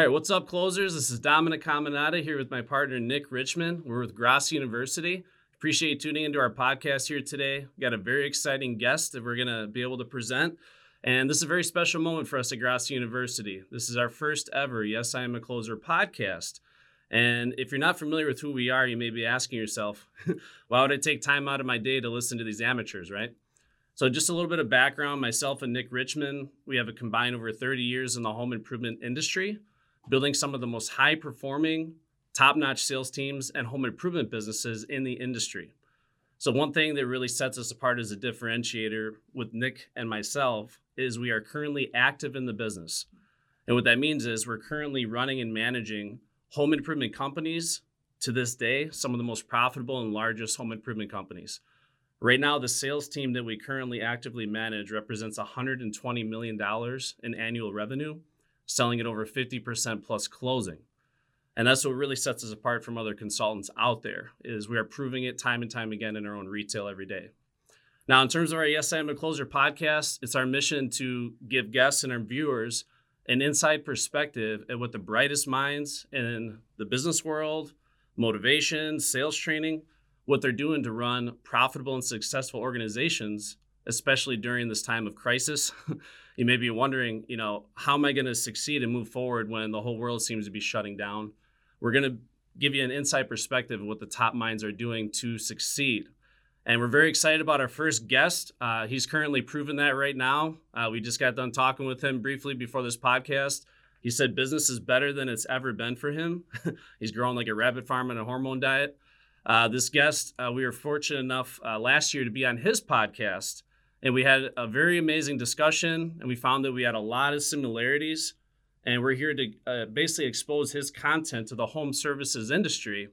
right, what's up, closers? This is Dominic Caminata here with my partner Nick Richmond. We're with Gross University. Appreciate you tuning into our podcast here today. We got a very exciting guest that we're going to be able to present. And this is a very special moment for us at Gross University. This is our first ever Yes, I Am a Closer podcast. And if you're not familiar with who we are, you may be asking yourself, why would I take time out of my day to listen to these amateurs, right? So, just a little bit of background myself and Nick Richmond, we have a combined over 30 years in the home improvement industry, building some of the most high performing, top notch sales teams and home improvement businesses in the industry. So, one thing that really sets us apart as a differentiator with Nick and myself is we are currently active in the business. And what that means is we're currently running and managing home improvement companies to this day, some of the most profitable and largest home improvement companies. Right now, the sales team that we currently actively manage represents $120 million in annual revenue, selling at over 50% plus closing. And that's what really sets us apart from other consultants out there is we are proving it time and time again in our own retail every day. Now, in terms of our Yes I Am a Closer podcast, it's our mission to give guests and our viewers an inside perspective at what the brightest minds in the business world, motivation, sales training, what they're doing to run profitable and successful organizations, especially during this time of crisis. you may be wondering, you know, how am I going to succeed and move forward when the whole world seems to be shutting down? We're going to give you an inside perspective of what the top minds are doing to succeed. And we're very excited about our first guest. Uh, he's currently proven that right now. Uh, we just got done talking with him briefly before this podcast. He said business is better than it's ever been for him. he's growing like a rabbit farm on a hormone diet. Uh, this guest, uh, we were fortunate enough uh, last year to be on his podcast, and we had a very amazing discussion, and we found that we had a lot of similarities. And we're here to uh, basically expose his content to the home services industry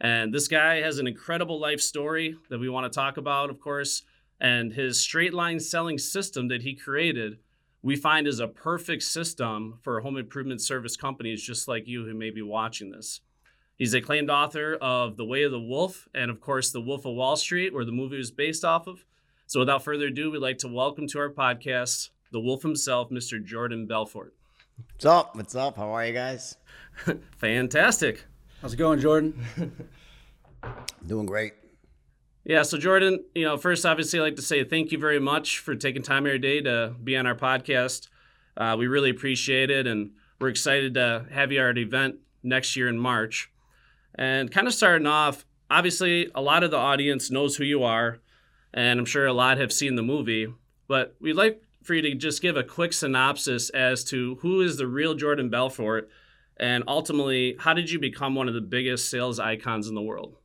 and this guy has an incredible life story that we want to talk about, of course. And his straight line selling system that he created, we find is a perfect system for home improvement service companies just like you who may be watching this. He's acclaimed author of The Way of the Wolf and, of course, The Wolf of Wall Street, where the movie was based off of. So, without further ado, we'd like to welcome to our podcast the wolf himself, Mr. Jordan Belfort. What's up? What's up? How are you guys? Fantastic. How's it going, Jordan? Doing great. Yeah, so Jordan, you know, first, obviously, I'd like to say thank you very much for taking time of your day to be on our podcast. Uh, we really appreciate it, and we're excited to have you at our event next year in March. And kind of starting off, obviously, a lot of the audience knows who you are, and I'm sure a lot have seen the movie, but we'd like for you to just give a quick synopsis as to who is the real Jordan Belfort and ultimately, how did you become one of the biggest sales icons in the world?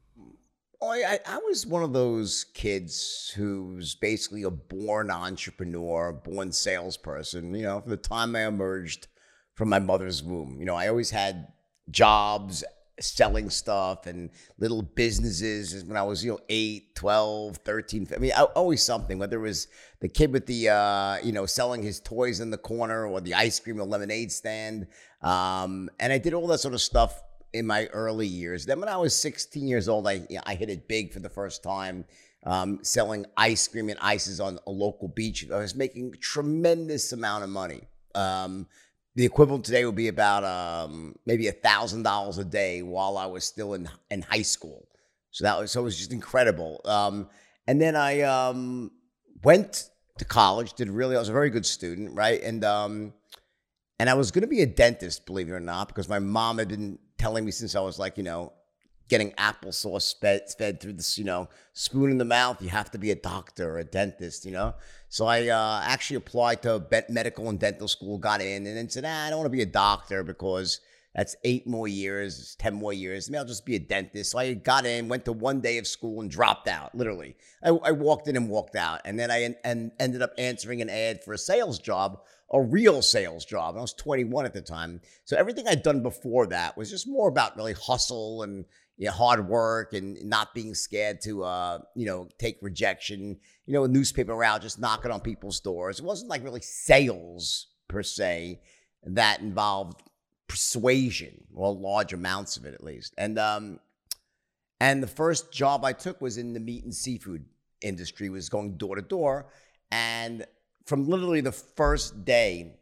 Oh, I, I was one of those kids who's basically a born entrepreneur, born salesperson. You know, from the time I emerged from my mother's womb, you know, I always had jobs selling stuff and little businesses when I was, you know, 8, 12, 13. I mean, always something, whether it was the kid with the, uh, you know, selling his toys in the corner or the ice cream or lemonade stand. Um, and I did all that sort of stuff in my early years. Then when I was 16 years old, I, I hit it big for the first time. Um, selling ice cream and ices on a local beach. I was making tremendous amount of money. Um, the equivalent today would be about um, maybe a thousand dollars a day while I was still in in high school. So that was so it was just incredible. Um, and then I um, went to college. Did really I was a very good student, right? And um, and I was going to be a dentist, believe it or not, because my mom had been telling me since I was like you know getting applesauce fed, fed through this, you know, spoon in the mouth. You have to be a doctor or a dentist, you know. So I uh, actually applied to medical and dental school, got in, and then said, ah, I don't want to be a doctor because that's eight more years, ten more years. Maybe I'll just be a dentist. So I got in, went to one day of school, and dropped out. Literally, I, I walked in and walked out, and then I and ended up answering an ad for a sales job a real sales job. And I was 21 at the time. So everything I'd done before that was just more about really hustle and you know, hard work and not being scared to, uh, you know, take rejection. You know, a newspaper route, just knocking on people's doors. It wasn't like really sales per se that involved persuasion, or large amounts of it at least. And um, and the first job I took was in the meat and seafood industry, was going door to door. And from literally the first day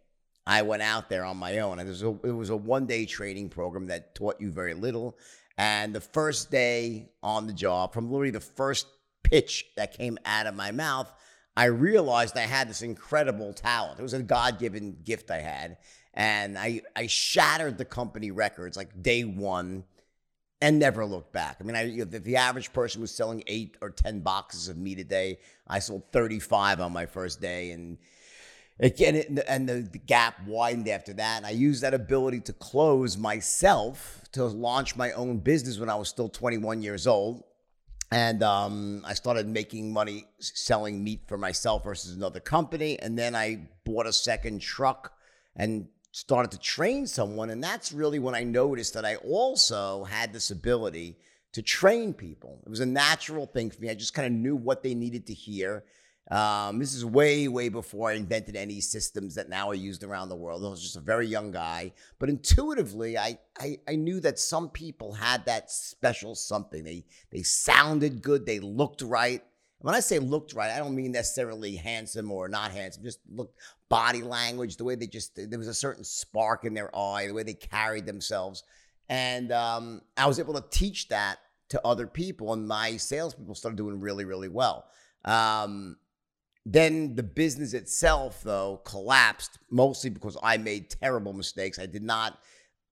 I went out there on my own. And it was a, it was a one day training program that taught you very little. And the first day on the job, from literally the first pitch that came out of my mouth, I realized I had this incredible talent. It was a God given gift I had. And I, I shattered the company records like day one and never looked back. I mean, I, you know, the, the, average person was selling eight or 10 boxes of meat a day. I sold 35 on my first day. And again, and the, the gap widened after that. And I used that ability to close myself to launch my own business when I was still 21 years old. And um, I started making money selling meat for myself versus another company. And then I bought a second truck and started to train someone. And that's really when I noticed that I also had this ability to train people. It was a natural thing for me. I just kind of knew what they needed to hear. Um, this is way, way before I invented any systems that now are used around the world. I was just a very young guy, but intuitively, I, I, I knew that some people had that special something. They they sounded good, they looked right. When I say looked right, I don't mean necessarily handsome or not handsome. Just look body language, the way they just there was a certain spark in their eye, the way they carried themselves, and um, I was able to teach that to other people, and my salespeople started doing really, really well. Um, then the business itself, though, collapsed mostly because I made terrible mistakes. I did not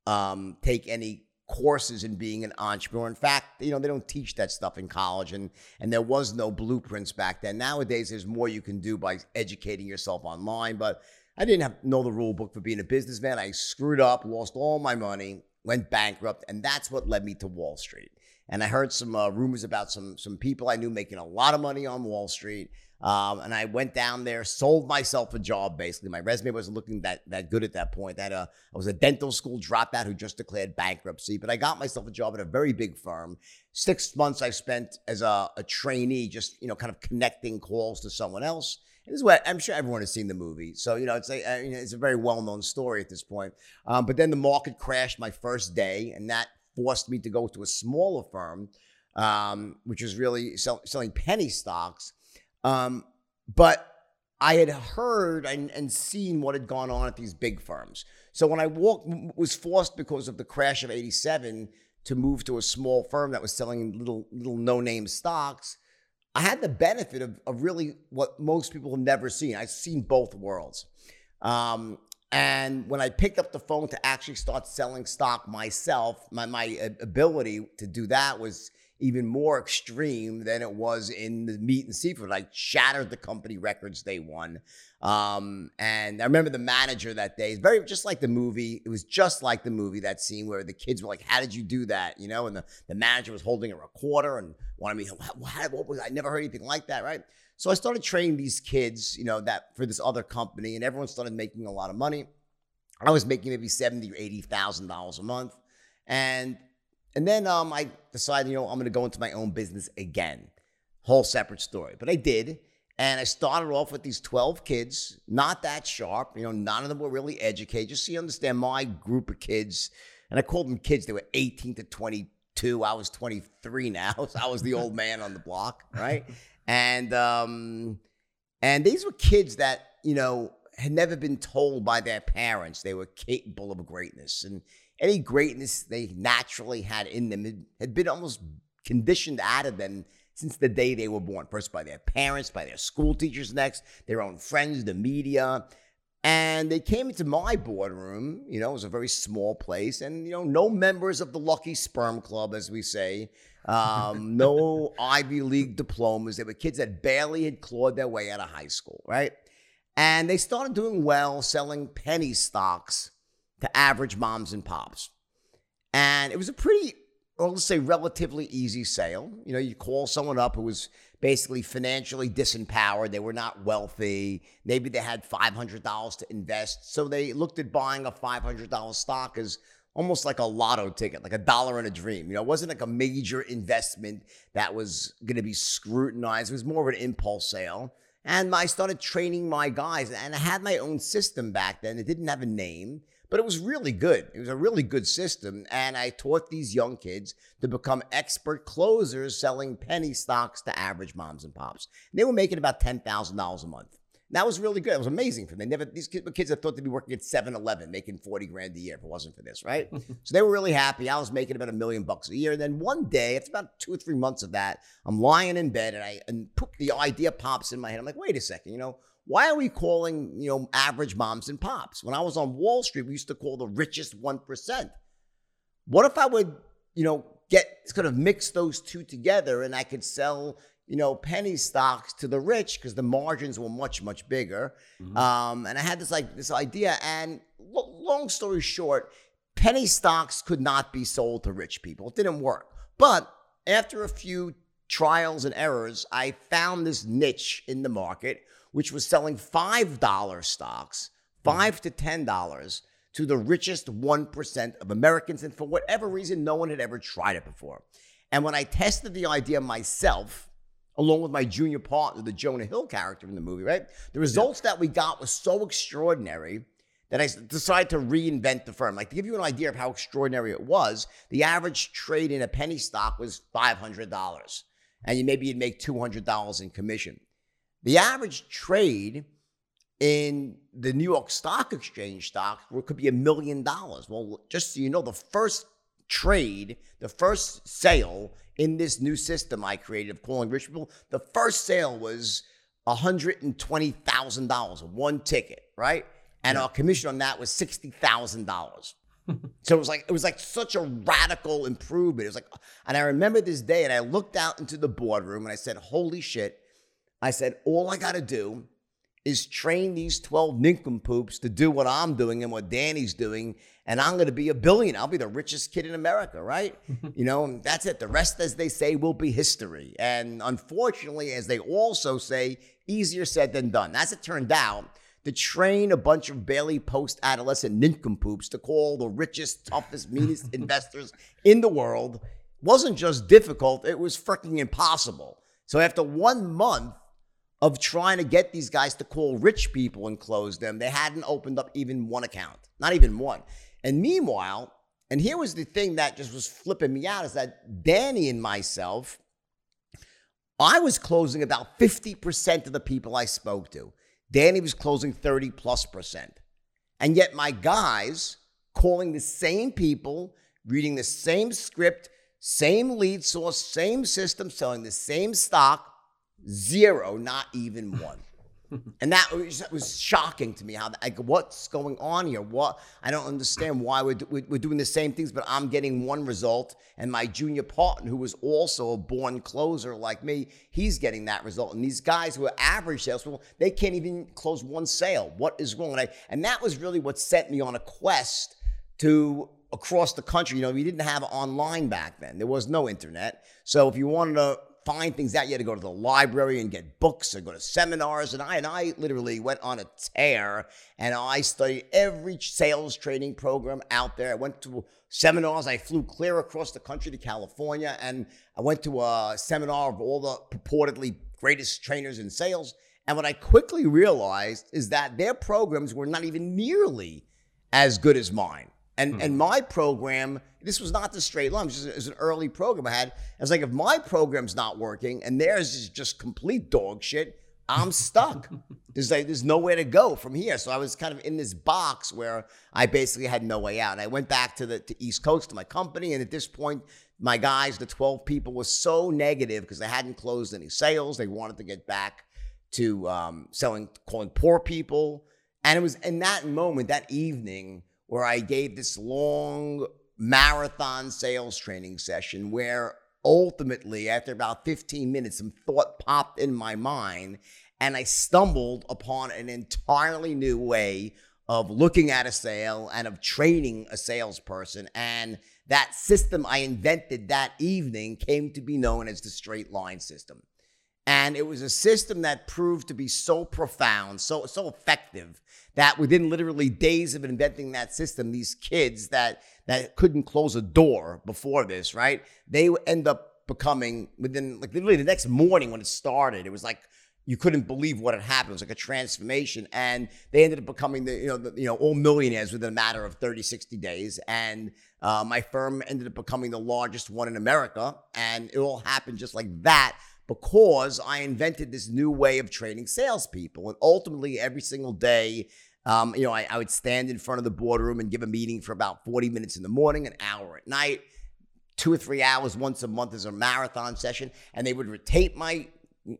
um, take any courses in being an entrepreneur. In fact, you know, they don't teach that stuff in college and and there was no blueprints back then. Nowadays there's more you can do by educating yourself online, but I didn't have know the rule book for being a businessman. I screwed up, lost all my money, went bankrupt, and that's what led me to Wall Street. And I heard some uh, rumors about some some people I knew making a lot of money on Wall Street. Um, and I went down there, sold myself a job. Basically, my resume wasn't looking that that good at that point. That I was a dental school dropout who just declared bankruptcy, but I got myself a job at a very big firm. Six months I spent as a, a trainee, just you know, kind of connecting calls to someone else. This is what I'm sure everyone has seen the movie, so you know it's a uh, it's a very well known story at this point. Um, but then the market crashed my first day, and that forced me to go to a smaller firm, um, which was really sell, selling penny stocks um, but I had heard and, and, seen what had gone on at these big firms. So when I walked, was forced because of the crash of '87 to move to a small firm that was selling little little no name stocks. I had the benefit of, of really what most people have never seen. I've seen both worlds. Um, and when I picked up the phone to actually start selling stock myself, my, my ability to do that was even more extreme than it was in the meat and seafood. like shattered the company records they won. Um, and I remember the manager that day, very just like the movie. It was just like the movie, that scene where the kids were like, How did you do that? You know, and the, the manager was holding a recorder and wanted me, what, what, was I never heard anything like that, right? So I started training these kids, you know, that for this other company, and everyone started making a lot of money. I was making maybe seventy or eighty thousand dollars a month. And and then um, I decided, you know, I'm going to go into my own business again. Whole separate story. But I did. And I started off with these 12 kids, not that sharp. You know, none of them were really educated. Just so you understand, my group of kids, and I called them kids, they were 18 to 22. I was 23 now. So I was the old man on the block, right? And um, and these were kids that, you know, had never been told by their parents they were capable of greatness. And any greatness they naturally had in them had been almost conditioned out of them since the day they were born. First by their parents, by their school teachers, next their own friends, the media. And they came into my boardroom, you know, it was a very small place, and, you know, no members of the Lucky Sperm Club, as we say, um, no Ivy League diplomas. They were kids that barely had clawed their way out of high school, right? And they started doing well selling penny stocks to average moms and pops. And it was a pretty, or let's say, relatively easy sale. You know, you call someone up who was basically financially disempowered. They were not wealthy. Maybe they had $500 to invest. So they looked at buying a $500 stock as almost like a lotto ticket, like a dollar in a dream. You know, it wasn't like a major investment that was going to be scrutinized. It was more of an impulse sale. And I started training my guys, and I had my own system back then. It didn't have a name but it was really good. It was a really good system. And I taught these young kids to become expert closers selling penny stocks to average moms and pops. And they were making about $10,000 a month. And that was really good. It was amazing for them. They never these kids, kids that thought they'd be working at 7-Eleven, making 40 grand a year if it wasn't for this, right? so they were really happy. I was making about a million bucks a year. And then one day, it's about two or three months of that, I'm lying in bed and I and poop, the idea pops in my head. I'm like, wait a second, you know, why are we calling, you know, average moms and pops? When I was on Wall Street, we used to call the richest 1%. What if I would, you know, get kind of mix those two together and I could sell, you know, penny stocks to the rich because the margins were much, much bigger. Mm-hmm. Um, and I had this like this idea. And lo- long story short, penny stocks could not be sold to rich people. It didn't work. But after a few trials and errors, I found this niche in the market, which was selling $5 stocks, mm-hmm. 5 to $10 to the richest 1% of Americans. And for whatever reason, no one had ever tried it before. And when I tested the idea myself, along with my junior partner, the Jonah Hill character in the movie, right? The results yeah. that we got was so extraordinary that I decided to reinvent the firm. Like to give you an idea of how extraordinary it was, the average trade in a penny stock was $500. And you maybe you'd make $200 in commission. The average trade in the New York Stock Exchange stock could be a million dollars. Well, just so you know, the first trade, the first sale in this new system I created of calling rich people, the first sale was $120,000, one ticket, right? And yeah. our commission on that was $60,000. so it was like it was like such a radical improvement. It was like, and I remember this day, and I looked out into the boardroom and I said, "Holy shit!" I said, "All I got to do is train these 12 nincompoops to do what I'm doing and what Danny's doing, and I'm going to be a billionaire. I'll be the richest kid in America, right? you know, that's it. The rest, as they say, will be history. And unfortunately, as they also say, easier said than done. As it turned out, to train a bunch of barely post adolescent nincompoops to call the richest, toughest, meanest investors in the world wasn't just difficult, it was freaking impossible. So after one month, of trying to get these guys to call rich people and close them. They hadn't opened up even one account, not even one. And meanwhile, and here was the thing that just was flipping me out is that Danny and myself, I was closing about 50% of the people I spoke to. Danny was closing 30 plus percent. And yet my guys calling the same people, reading the same script, same lead source, same system, selling the same stock, Zero, not even one. and that was, that was, shocking to me. How like what's going on here? What I don't understand why we're, we're doing the same things, but I'm getting one result, and my junior partner, who was also a born closer like me, he's getting that result. And these guys who are average salespeople, they can't even close one sale. What is wrong? And, I, and that was really what sent me on a quest to across the country. You know, we didn't have online back then. There was no internet. So if you wanted to find things out. You had to go to the library and get books or go to seminars. And I and I literally went on a tear and I studied every sales training program out there. I went to seminars. I flew clear across the country to California and I went to a seminar of all the purportedly greatest trainers in sales. And what I quickly realized is that their programs were not even nearly as good as mine. And mm-hmm. and my program, this was not the straight line. It was, an early program I had. I was like, if my program's not working and theirs is just complete dog shit, I'm stuck. there's like there's nowhere to go from here. So I was kind of in this box where I basically had no way out. And I went back to the to East Coast to my company, and at this point, my guys, the 12 people, was so negative because they hadn't closed any sales. They wanted to get back to um, selling, calling poor people. And it was in that moment, that evening where I gave this long marathon sales training session where ultimately, after about 15 minutes, some thought popped in my mind and I stumbled upon an entirely new way of looking at a sale and of training a salesperson. And that system I invented that evening came to be known as the straight line system. And it was a system that proved to be so profound, so so effective that within literally days of inventing that system, these kids that that couldn't close a door before this, right? They end up becoming within like literally the next morning when it started, it was like you couldn't believe what had happened. It was like a transformation. And they ended up becoming the, you know, the, you know, all millionaires within a matter of 30, 60 days. And uh, my firm ended up becoming the largest one in America. And it all happened just like that because I invented this new way of training salespeople. And ultimately, every single day, um, you know, I, I would stand in front of the boardroom and give a meeting for about 40 minutes in the morning, an hour at night, two or three hours once a month as a marathon session. And they would tape my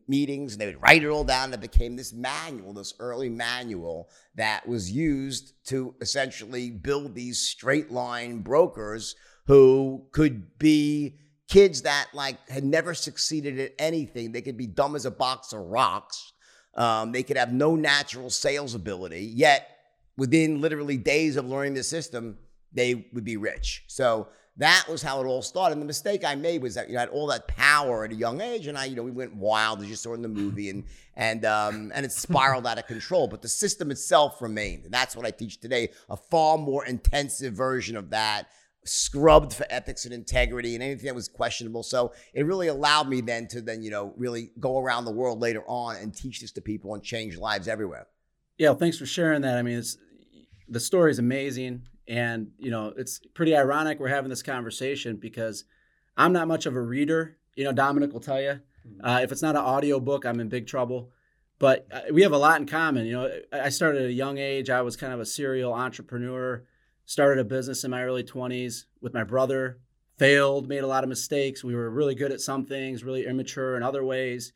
meetings and they would write it all down. And It became this manual, this early manual that was used to essentially build these straight line brokers who could be kids that like had never succeeded at anything. They could be dumb as a box of rocks. Um, they could have no natural sales ability, yet within literally days of learning the system, they would be rich. So that was how it all started. And the mistake I made was that you know, I had all that power at a young age, and I, you know, we went wild as you saw in the movie, and and um, and it spiraled out of control. But the system itself remained, and that's what I teach today: a far more intensive version of that, scrubbed for ethics and integrity and anything that was questionable. So it really allowed me then to then you know really go around the world later on and teach this to people and change lives everywhere. Yeah, well, thanks for sharing that. I mean, it's the story is amazing. And, you know, it's pretty ironic we're having this conversation because I'm not much of a reader. You know, Dominic will tell you. Mm-hmm. Uh, if it's not an audio book, I'm in big trouble. But uh, we have a lot in common. You know, I started at a young age. I was kind of a serial entrepreneur. Started a business in my early 20s with my brother. Failed, made a lot of mistakes. We were really good at some things, really immature in other ways.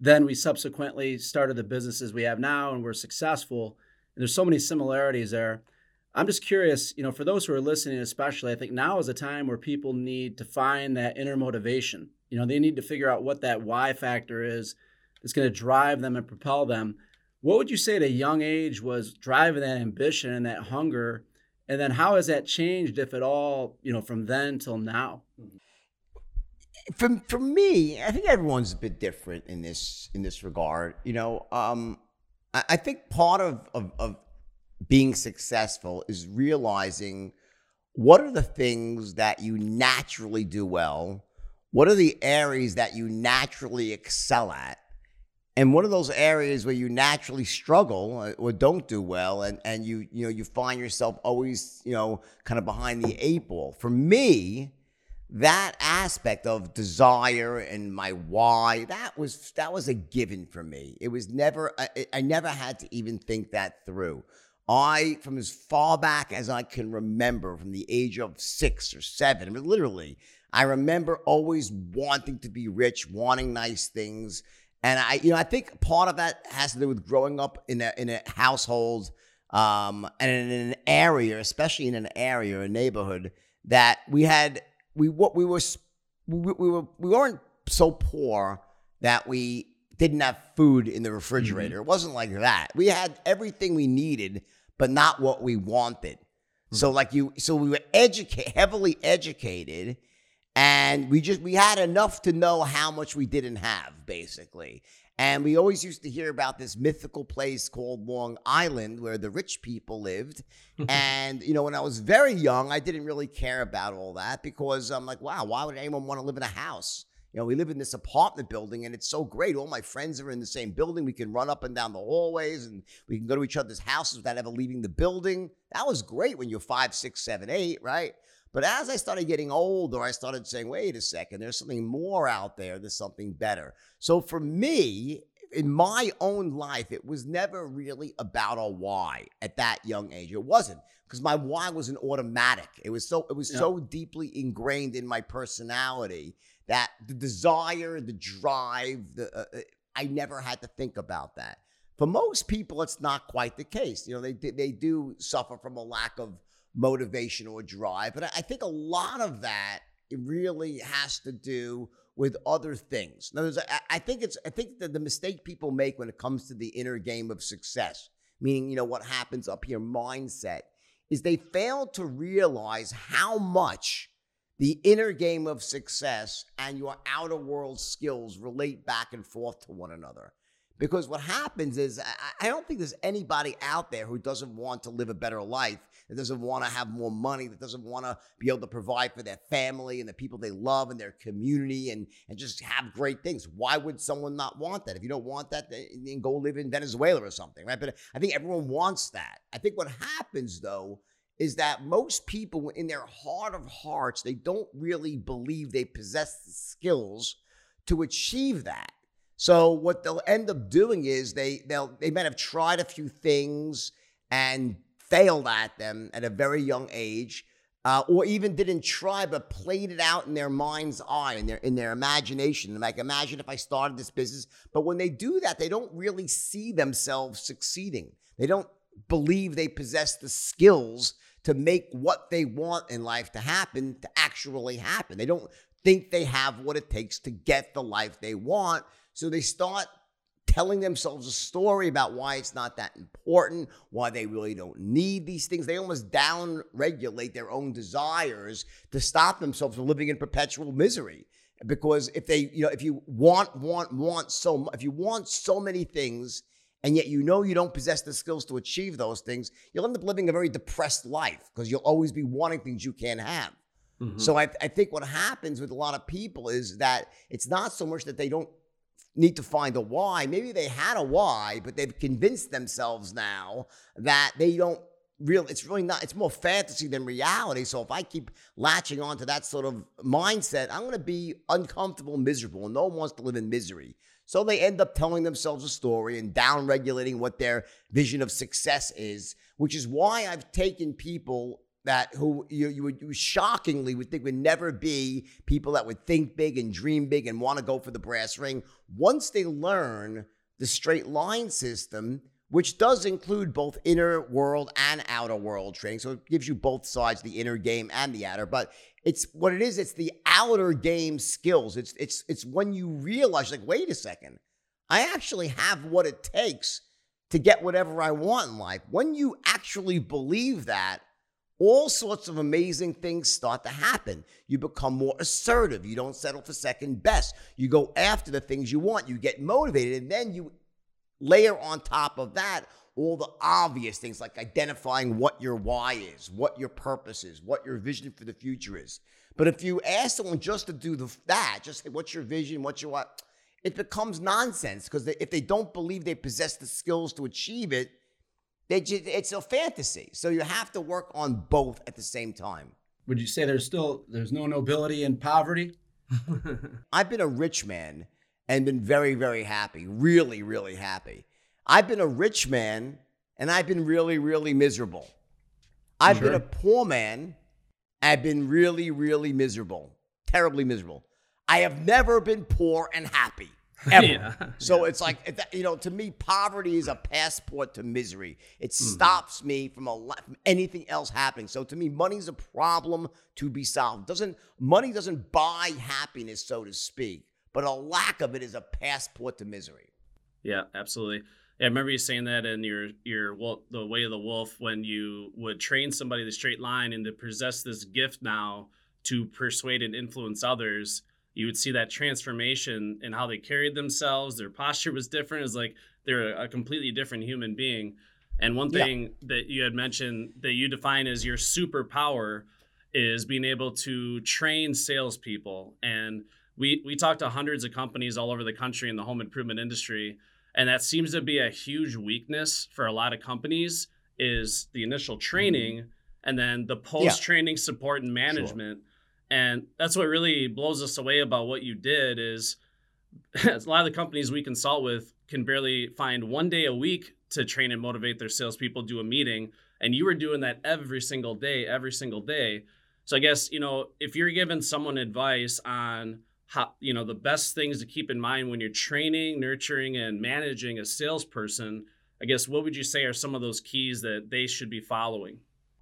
Then we subsequently started the businesses we have now, and we're successful. And there's so many similarities there. I'm just curious, you know, for those who are listening, especially, I think now is a time where people need to find that inner motivation. You know, they need to figure out what that why factor is that's going to drive them and propel them. What would you say at a young age was driving that ambition and that hunger? And then how has that changed, if at all, you know, from then till now? For, for me, I think everyone's a bit different in this in this regard. You know, um, I, I think part of, of, of being successful is realizing what are the things that you naturally do well? What are the areas that you naturally excel at? And one of those areas where you naturally struggle uh, or don't do well and, and you you know you find yourself always, you know, kind of behind the eight ball. For me, that aspect of desire and my why, that was that was a given for me. It was never I, I never had to even think that through. I, from as far back as I can remember, from the age of six or seven, literally, I remember always wanting to be rich, wanting nice things. And I, you know, I think part of that has to do with growing up in a in a household um, and in an area, especially in an area, a neighborhood that we had, we what we were, we, we were, we weren't so poor that we didn't have food in the refrigerator. Mm-hmm. It wasn't like that. We had everything we needed, but not what we wanted. Mm-hmm. So like you, so we were educated, heavily educated, and we just we had enough to know how much we didn't have, basically. And we always used to hear about this mythical place called Long Island where the rich people lived. and, you know, when I was very young, I didn't really care about all that because I'm like, wow, why would anyone want to live in a house? You know, we live in this apartment building and it's so great. All my friends are in the same building. We can run up and down the hallways and we can go to each other's houses without ever leaving the building. That was great when you're five, six, seven, eight, right? But as I started getting older, I started saying, wait a second, there's something more out there, there's something better. So for me, in my own life, it was never really about a why at that young age. It wasn't because my why was an automatic. It was so it was yeah. so deeply ingrained in my personality that the desire, the drive, the uh, uh, I never had to think about that. For most people, it's not quite the case. You know, they they do suffer from a lack of motivation or drive, but I think a lot of that really has to do with other things. In words, I, I think it's I think that the mistake people make when it comes to the inner game of success, meaning you know what happens up here mindset, is they fail to realize how much the inner game of success and your outer world skills relate back and forth to one another. Because what happens is, I don't think there's anybody out there who doesn't want to live a better life, that doesn't want to have more money, that doesn't want to be able to provide for their family and the people they love and their community and, and just have great things. Why would someone not want that? If you don't want that, then go live in Venezuela or something, right? But I think everyone wants that. I think what happens, though, is that most people in their heart of hearts they don't really believe they possess the skills to achieve that. So what they'll end up doing is they they'll they might have tried a few things and failed at them at a very young age, uh, or even didn't try but played it out in their mind's eye in their in their imagination. Like imagine if I started this business, but when they do that, they don't really see themselves succeeding. They don't believe they possess the skills to make what they want in life to happen to actually happen. They don't think they have what it takes to get the life they want. So they start telling themselves a story about why it's not that important, why they really don't need these things. They almost down regulate their own desires to stop themselves from living in perpetual misery. Because if they, you know, if you want, want, want so, if you want so many things and yet you know you don't possess the skills to achieve those things, you'll end up living a very depressed life because you'll always be wanting things you can't have. Mm-hmm. So I, I think what happens with a lot of people is that it's not so much that they don't need to find a why. Maybe they had a why, but they've convinced themselves now that they don't real it's really not it's more fantasy than reality. So if i keep latching on to that sort of mindset i'm going to be uncomfortable miserable. And no one wants to live in misery. So they end up telling themselves a story and down regulating what their vision of success is, which is why I've taken people that who you, you would you shockingly would think would never be people that would think big and dream big and want to go for the brass ring. Once they learn the straight line system, which does include both inner world and outer world training. So it gives you both sides, the inner game and the outer. But it's what it is. It's the outer game skills. It's it's it's when you realize, like, wait a second, I actually have what it takes to get whatever I want in life. When you actually believe that, all sorts of amazing things start to happen. You become more assertive. You don't settle for second best. You go after the things you want. You get motivated, and then you layer on top of that all the obvious things like identifying what your why is, what your purpose is, what your vision for the future is. But if you ask someone just to do the, that, just say, what's your vision, what's your what, it becomes nonsense because if they don't believe they possess the skills to achieve it, just, it's a fantasy. So you have to work on both at the same time. Would you say there's still there's no nobility in poverty? I've been a rich man and been very, very happy, really, really happy. I've been a rich man and I've been really, really miserable. I've sure. been a poor man. I've been really, really miserable, terribly miserable. I have never been poor and happy. Ever. yeah. So yeah. it's like you know, to me, poverty is a passport to misery. It mm-hmm. stops me from a lot, from anything else happening. So to me, money's a problem to be solved. Doesn't money doesn't buy happiness, so to speak but a lack of it is a passport to misery. Yeah, absolutely. Yeah, I remember you saying that in your your well, the way of the wolf when you would train somebody the straight line and to possess this gift now to persuade and influence others. You would see that transformation in how they carried themselves. Their posture was different. It's like they're a completely different human being. And one thing yeah. that you had mentioned that you define as your superpower is being able to train salespeople and we we talked to hundreds of companies all over the country in the home improvement industry and that seems to be a huge weakness for a lot of companies is the initial training mm-hmm. and then the post training yeah. support and management sure. And that's what really blows us away about what you did is a lot of the companies we consult with can barely find one day a week to train and motivate their salespeople do a meeting and you were doing that every single day every single day. So i guess you know if you're giving someone advice on how you know the best things to keep in mind when you're training nurturing and managing a salesperson i guess what would you say are some of those keys that they should be following?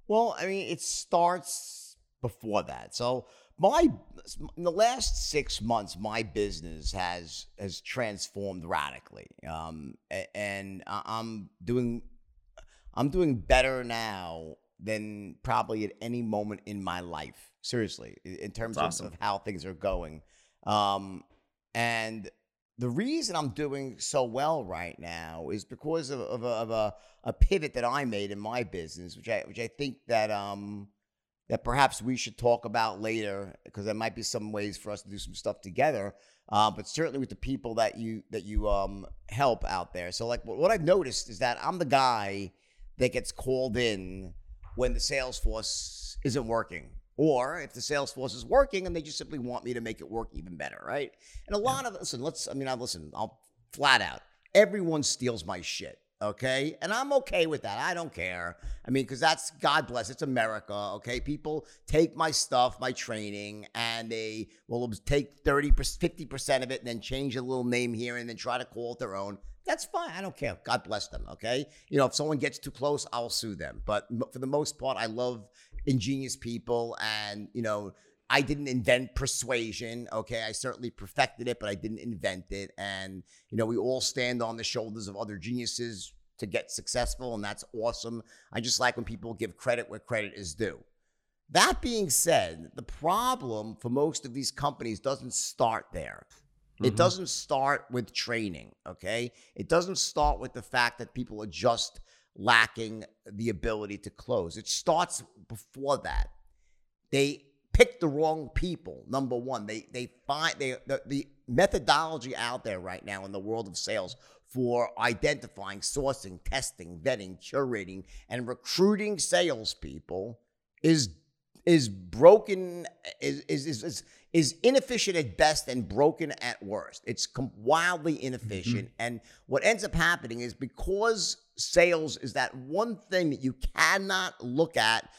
Well i mean it starts before that. So my in the last six months my business has has transformed radically um, and i'm doing i'm doing better now than probably at any moment in my life seriously in terms awesome. of, of how things are going um, and the reason I'm doing so well right now is because of, of, a, of a, a, pivot that I made in my business, which I which I think that um that perhaps we should talk about later because there might be some ways for us to do some stuff together. Uh, but certainly with the people that you that you um help out there. So like what I've noticed is that I'm the guy that gets called in when the sales force isn't working Or if the sales force is working and they just simply want me to make it work even better, right? And a lot of listen, let's I mean, I listen, I'll flat out. Everyone steals my shit okay? And I'm okay with that. I don't care. I mean, because that's God bless, it's America, okay? People take my stuff, my training, and they will take 30%, 50% of it and then change a little name here and then try to call it their own. That's fine. I don't care. God bless them, okay? You know, if someone gets too close, I'll sue them. But for the most part, I love ingenious people and, you know, I didn't invent persuasion. Okay. I certainly perfected it, but I didn't invent it. And, you know, we all stand on the shoulders of other geniuses to get successful, and that's awesome. I just like when people give credit where credit is due. That being said, the problem for most of these companies doesn't start there. Mm-hmm. It doesn't start with training, okay? It doesn't start with the fact that people are just lacking the ability to close. It starts before that. They pick the wrong people. Number one, they they find they the, the methodology out there right now in the world of sales for identifying, sourcing, testing, vetting, curating, and recruiting salespeople is is broken is is is, is inefficient at best and broken at worst. It's wildly inefficient, mm-hmm. and what ends up happening is because sales is that one thing that you cannot look at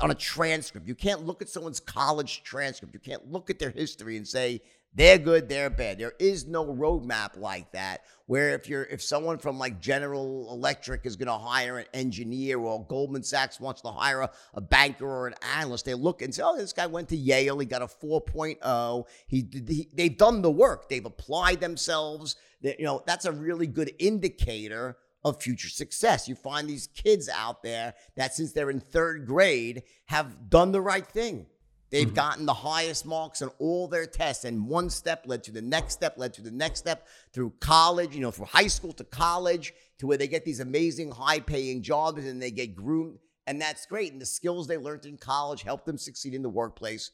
on a transcript. You can't look at someone's college transcript. You can't look at their history and say they're good, they're bad. There is no roadmap like that where if you're if someone from like General Electric is going to hire an engineer or Goldman Sachs wants to hire a, a, banker or an analyst, they look and say, "Oh, this guy went to Yale, he got a 4.0. He, he they've done the work. They've applied themselves. They, you know, that's a really good indicator of future success. You find these kids out there that since they're in third grade have done the right thing. They've mm-hmm. gotten the highest marks on all their tests, and one step led to the next step, led to the next step through college, you know, from high school to college to where they get these amazing high paying jobs and they get groomed. And that's great. And the skills they learned in college help them succeed in the workplace.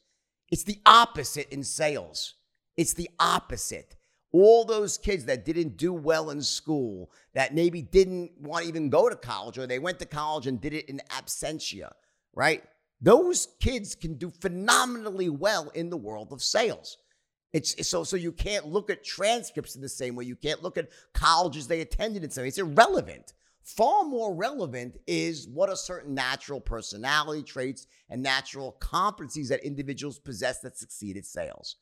It's the opposite in sales. It's the opposite all those kids that didn't do well in school, that maybe didn't want to even go to college, or they went to college and did it in absentia, right? Those kids can do phenomenally well in the world of sales. It's so so you can't look at transcripts in the same way. You can't look at colleges they attended in some way. It's irrelevant. Far more relevant is what a certain natural personality traits and natural competencies that individuals possess that succeed at sales.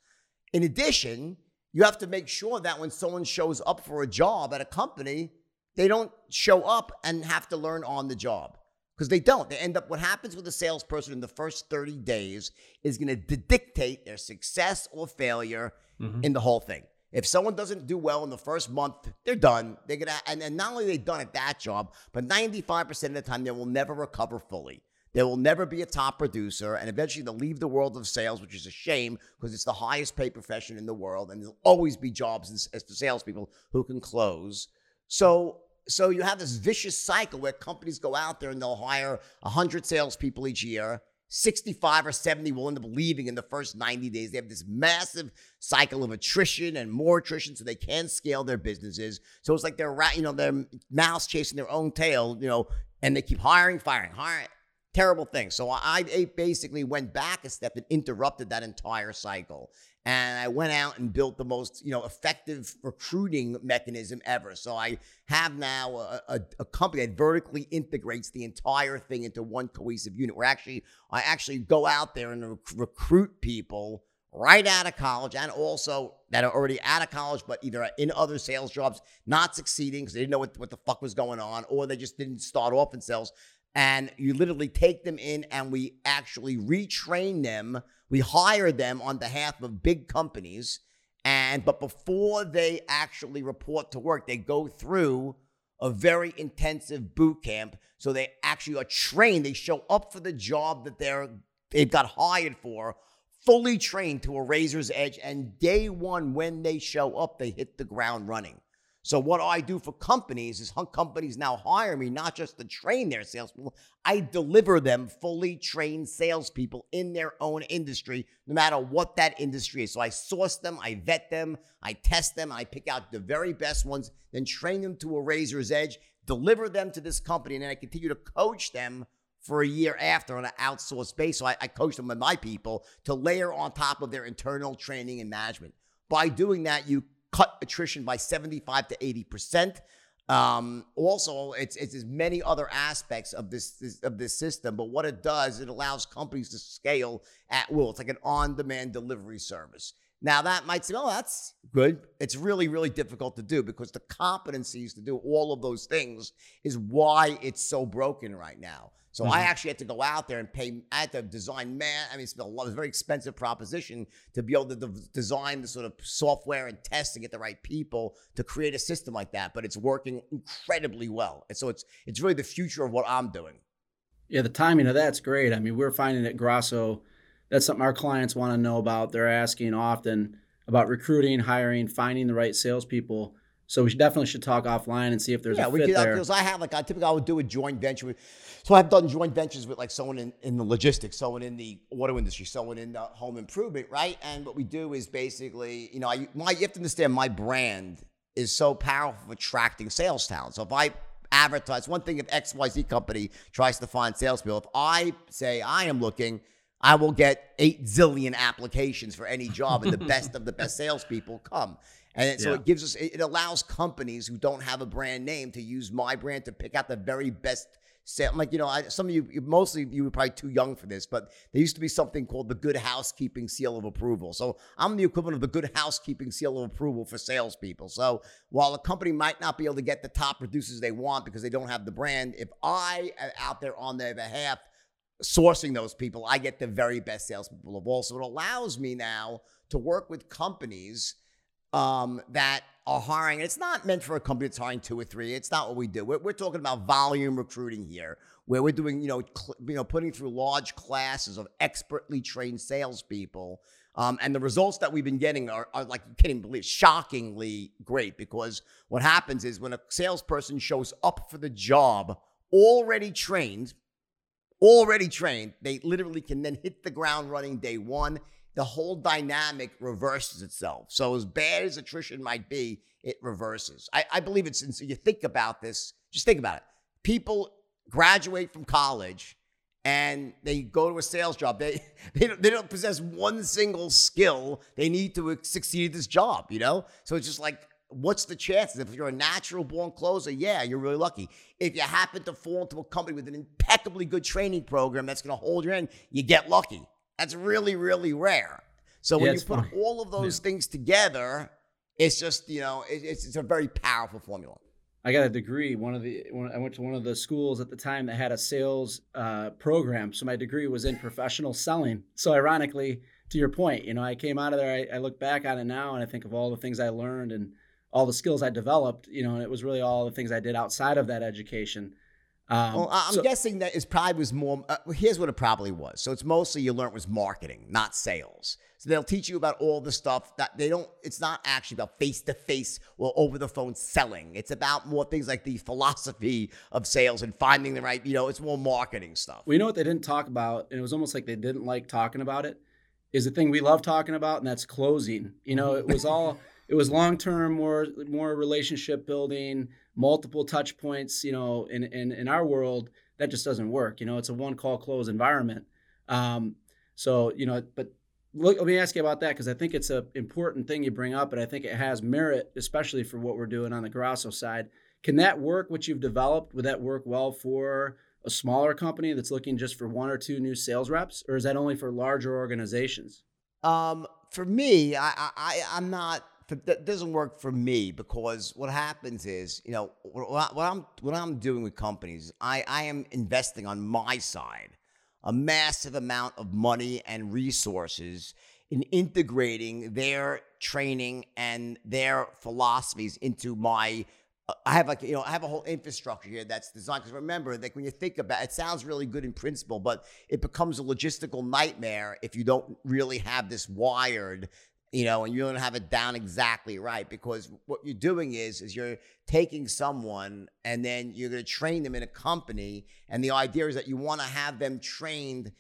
In addition, you have to make sure that when someone shows up for a job at a company, they don't show up and have to learn on the job because they don't. They end up, what happens with a salesperson in the first 30 days is going to dictate their success or failure mm-hmm. in the whole thing. If someone doesn't do well in the first month, they're done. They're gonna, and, and not only are they done at that job, but 95% of the time they will never recover fully. There will never be a top producer, and eventually they'll leave the world of sales, which is a shame because it's the highest paid profession in the world, and there'll always be jobs as, for salespeople who can close. So, so you have this vicious cycle where companies go out there and they'll hire 100 salespeople each year. 65 or 70 will end up leaving in the first 90 days. They have this massive cycle of attrition and more attrition, so they can't scale their businesses. So it's like they're, you know, they're mouse chasing their own tail, you know, and they keep hiring, firing, hiring terrible thing. So I basically went back a step and interrupted that entire cycle. And I went out and built the most, you know, effective recruiting mechanism ever. So I have now a, a, a company that vertically integrates the entire thing into one cohesive unit. Where actually, I actually go out there and rec- recruit people right out of college and also that are already out of college, but either in other sales jobs, not succeeding because they didn't know what, what the fuck was going on, or they just didn't start off in sales and you literally take them in and we actually retrain them. We hire them on behalf of big companies. And but before they actually report to work, they go through a very intensive boot camp. So they actually are trained. They show up for the job that they're they've got hired for, fully trained to a razor's edge. And day one, when they show up, they hit the ground running. So what I do for companies is companies now hire me not just to train their salespeople, I deliver them fully trained salespeople in their own industry, no matter what that industry is. So I source them, I vet them, I test them, I pick out the very best ones, then train them to a razor's edge, deliver them to this company, and then I continue to coach them for a year after on an outsourced base. So I, I coach them with my people to layer on top of their internal training and management. By doing that, you cut attrition by 75 to 80 percent. Um, also, it's it's as many other aspects of this, this of this system, but what it does, it allows companies to scale at will. It's like an on-demand delivery service. Now that might say, oh, that's good. It's really, really difficult to do because the competencies to do all of those things is why it's so broken right now. So mm-hmm. I actually had to go out there and pay. I had to design man. I mean, it's a, lot, it's a very expensive proposition to be able to de- design the sort of software and test and get the right people to create a system like that. But it's working incredibly well, and so it's it's really the future of what I'm doing. Yeah, the timing of that's great. I mean, we're finding at Grasso that's something our clients want to know about. They're asking often about recruiting, hiring, finding the right salespeople. So we should definitely should talk offline and see if there's yeah, a fit we could, uh, there. Because I have like I typically I would do a joint venture with. So I've done joint ventures with like someone in, in the logistics, someone in the auto industry, someone in the home improvement, right? And what we do is basically, you know, I my you have to understand my brand is so powerful for attracting sales talent. So if I advertise one thing, if XYZ company tries to find salespeople, if I say I am looking I will get eight zillion applications for any job, and the best of the best salespeople come. And so yeah. it gives us, it allows companies who don't have a brand name to use my brand to pick out the very best sale. Like, you know, I, some of you, mostly you were probably too young for this, but there used to be something called the Good Housekeeping Seal of Approval. So I'm the equivalent of the Good Housekeeping Seal of Approval for salespeople. So while a company might not be able to get the top producers they want because they don't have the brand, if I am out there on their behalf, sourcing those people, I get the very best salespeople of all. So it allows me now to work with companies um, that are hiring. It's not meant for a company that's hiring two or three. It's not what we do. We're, we're talking about volume recruiting here, where we're doing, you know, cl- you know, putting through large classes of expertly trained salespeople. Um, and the results that we've been getting are, are like you can't even believe, shockingly great. Because what happens is when a salesperson shows up for the job already trained, already trained, they literally can then hit the ground running day one. The whole dynamic reverses itself. So, as bad as attrition might be, it reverses. I, I believe it's, so you think about this, just think about it. People graduate from college and they go to a sales job. They, they, don't, they don't possess one single skill they need to succeed at this job, you know? So it's just like what's the chances? If you're a natural born closer, yeah, you're really lucky. If you happen to fall into a company with an impeccably good training program that's going to hold you in, you get lucky. That's really, really rare. So yeah, when you put funny. all of those yeah. things together, it's just you know it, it's it's a very powerful formula. I got a degree. One of the I went to one of the schools at the time that had a sales uh, program. So my degree was in professional selling. So ironically, to your point, you know, I came out of there. I, I look back on it now and I think of all the things I learned and all the skills I developed, you know, and it was really all the things I did outside of that education. Um, well, I'm so, guessing that is probably was more. Uh, here's what it probably was. So it's mostly you learned was marketing, not sales. So they'll teach you about all the stuff that they don't. It's not actually about face to face or over the phone selling. It's about more things like the philosophy of sales and finding the right. You know, it's more marketing stuff. Well, you know what they didn't talk about, and it was almost like they didn't like talking about it. Is the thing we love talking about, and that's closing. You know, it was all it was long term, more more relationship building, multiple touch points. You know, in in in our world, that just doesn't work. You know, it's a one call close environment. Um, so you know, but look, let me ask you about that because I think it's an important thing you bring up, and I think it has merit, especially for what we're doing on the Grasso side. Can that work? What you've developed would that work well for a smaller company that's looking just for one or two new sales reps, or is that only for larger organizations? Um, for me, I, I I'm not that doesn't work for me because what happens is, you know, what, I'm what I'm doing with companies, I I am investing on my side a massive amount of money and resources in integrating their training and their philosophies into my uh, I have like you know I have a whole infrastructure here that's designed because remember like when you think about it, it sounds really good in principle but it becomes a logistical nightmare if you don't really have this wired you know, and you don't have it down exactly right because what you're doing is is you're taking someone and then you're going to train them in a company, and the idea is that you want to have them trained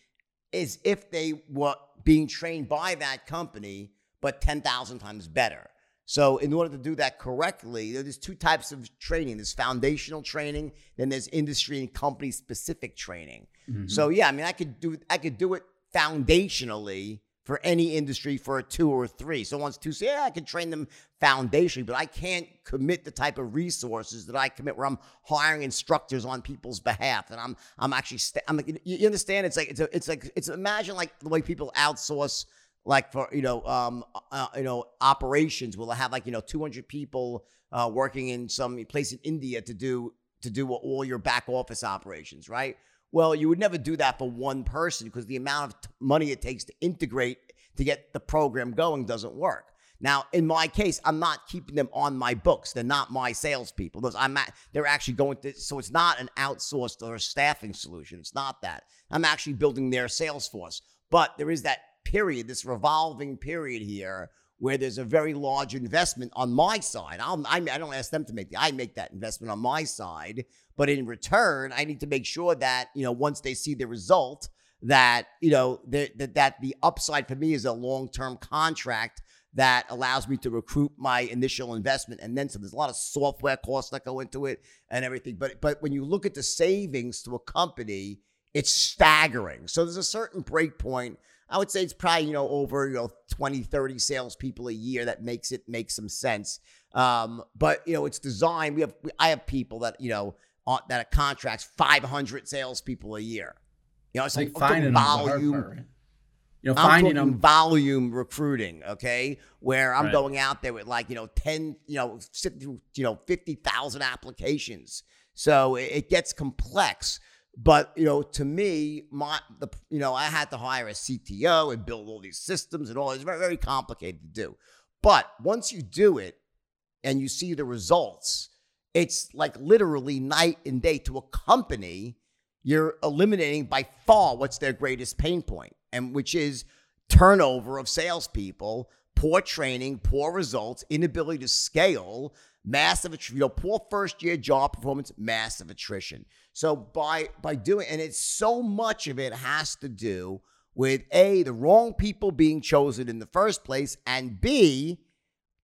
as if they were being trained by that company, but ten thousand times better. So, in order to do that correctly, there's two types of training there's foundational training, then there's industry and company specific training. Mm-hmm. So, yeah, I mean, I could do I could do it foundationally for any industry for a two or a three. So once two say, yeah, I can train them foundationally, but I can't commit the type of resources that I commit where I'm hiring instructors on people's behalf. And I'm I'm actually st- I'm you understand? It's like it's a, it's like it's imagine like the way people outsource like for you know um uh, you know operations will have like you know 200 people uh, working in some place in India to do to do all your back office operations, right? Well, you would never do that for one person because the amount of t- money it takes to integrate to get the program going doesn't work. Now, in my case, I'm not keeping them on my books. They're not my salespeople. Those I'm at, they're actually going to. So it's not an outsourced or a staffing solution. It's not that. I'm actually building their sales force. But there is that period, this revolving period here, where there's a very large investment on my side. I'll, I, I don't ask them to make the. I make that investment on my side. But in return, I need to make sure that you know once they see the result, that you know that that the upside for me is a long term contract that allows me to recruit my initial investment and then so there's a lot of software costs that go into it and everything but but when you look at the savings to a company it's staggering so there's a certain break point i would say it's probably you know over you know 20 30 salespeople a year that makes it make some sense um, but you know it's designed we have i have people that you know that contracts 500 salespeople a year you know it's like like finding volume You know, I'm finding talking them. volume recruiting, okay? Where I'm Right. going out there with like, you know, 10, you know, sit through, you know, 50,000 applications. So it, it gets complex. But, you know, to me, my, the, you know, I had to hire a CTO and build all these systems and all. It's very, very complicated to do. But once you do it and you see the results, it's like literally night and day to a company you're eliminating by far what's their greatest pain point, and which is turnover of salespeople, poor training, poor results, inability to scale, massive, you know, poor first year job performance, massive attrition. So by by doing, and it's so much of it has to do with a the wrong people being chosen in the first place, and b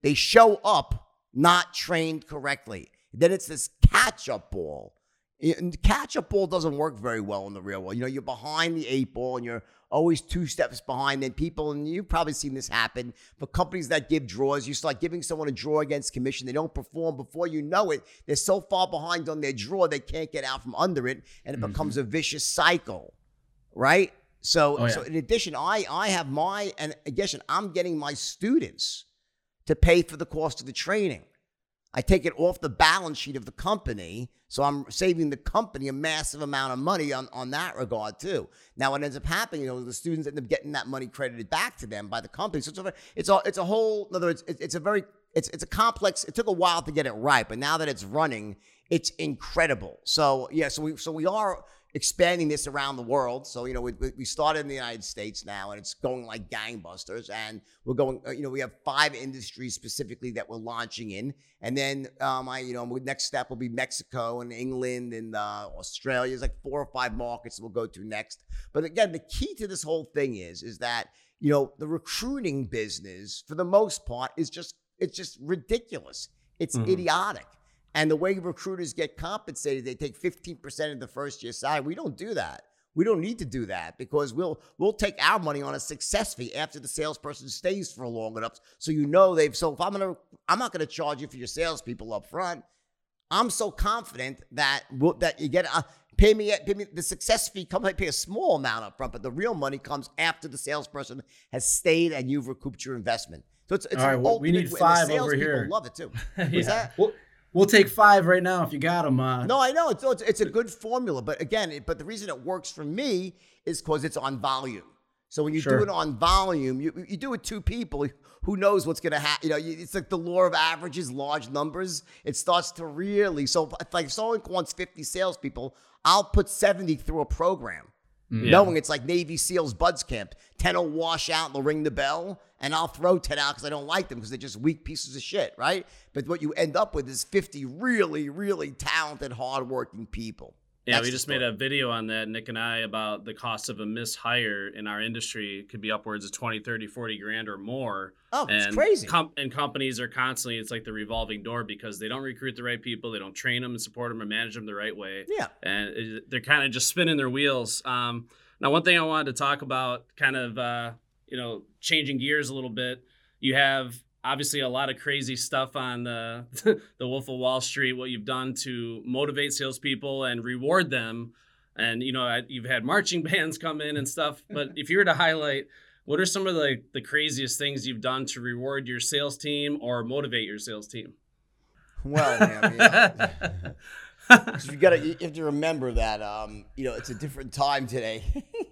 they show up not trained correctly. Then it's this catch up ball. And catch up ball doesn't work very well in the real world. You know, you're behind the eight ball and you're always two steps behind. Then people, and you've probably seen this happen for companies that give draws. You start giving someone a draw against commission. They don't perform before you know it. They're so far behind on their draw, they can't get out from under it. And it Mhm. becomes a vicious cycle, right? So, Oh, yeah. so in addition, I, I have my, and again, I'm getting my students to pay for the cost of the training. I take it off the balance sheet of the company. So I'm saving the company a massive amount of money on, on that regard too. Now what ends up happening, you know, the students end up getting that money credited back to them by the company. So it's a it's a, it's a whole in other words, it's, it's a very it's it's a complex. It took a while to get it right, but now that it's running, it's incredible. So yeah, so we so we are expanding this around the world. So you know, we, we started in the United States now, and it's going like gangbusters. And we're going, uh, you know, we have five industries specifically that we're launching in, and then um, I, you know, next step will be Mexico and England and uh, Australia. There's like four or five markets we'll go to next. But again, the key to this whole thing is is that you know the recruiting business for the most part is just it's just ridiculous. It's Mhm. idiotic. And the way recruiters get compensated, they take 15% of the first year salary. We don't do that. We don't need to do that because we'll we'll take our money on a success fee after the salesperson stays for long enough. So you know they've so if I'm gonna I'm not gonna charge you for your salespeople up front. I'm so confident that we'll, that you get uh, pay me pay me the success fee comes I pay a small amount up front, but the real money comes after the salesperson has stayed and you've recouped your investment. So it's, it's All right, an well, we need five over here. love it too. yeah. that? We'll, we'll take five right now if you got them. Uh, No, I know it's it's, it's a good formula, but again, it, but the reason it works for me is because it's on volume. So when you Sure. do it on volume, you you do it two people. Who knows what's going to happen? You know, it's like the law of averages, large numbers. It starts to really. So if like if someone wants fifty salespeople, I'll put seventy through a program, Mm. Yeah. knowing it's like Navy SEALs BUD/S Camp. Ten will wash out, and they'll ring the bell, and I'll throw ten out because I don't like them because they're just weak pieces of shit, right? But what you end up with is fifty really, really talented, hardworking people. Yeah, That's we just made a video on that, Nick and I, about the cost of a mishire in our industry It could be upwards of 20, 30, 40 grand or more. Oh, it's and crazy. Com- and companies are constantly, it's like the revolving door because they don't recruit the right people, they don't train them and support them and manage them the right way. yeah. And it, they're kind of just spinning their wheels. Um, now, one thing I wanted to talk about, kind of, uh, you know, changing gears a little bit, you have obviously a lot of crazy stuff on the the Wolf of Wall Street. What you've done to motivate salespeople and reward them, and you know you've had marching bands come in and stuff. But if you were to highlight, what are some of the the craziest things you've done to reward your sales team or motivate your sales team? Well, I mean, yeah. 'Cause you gotta you have to remember that um, you know it's a different time today.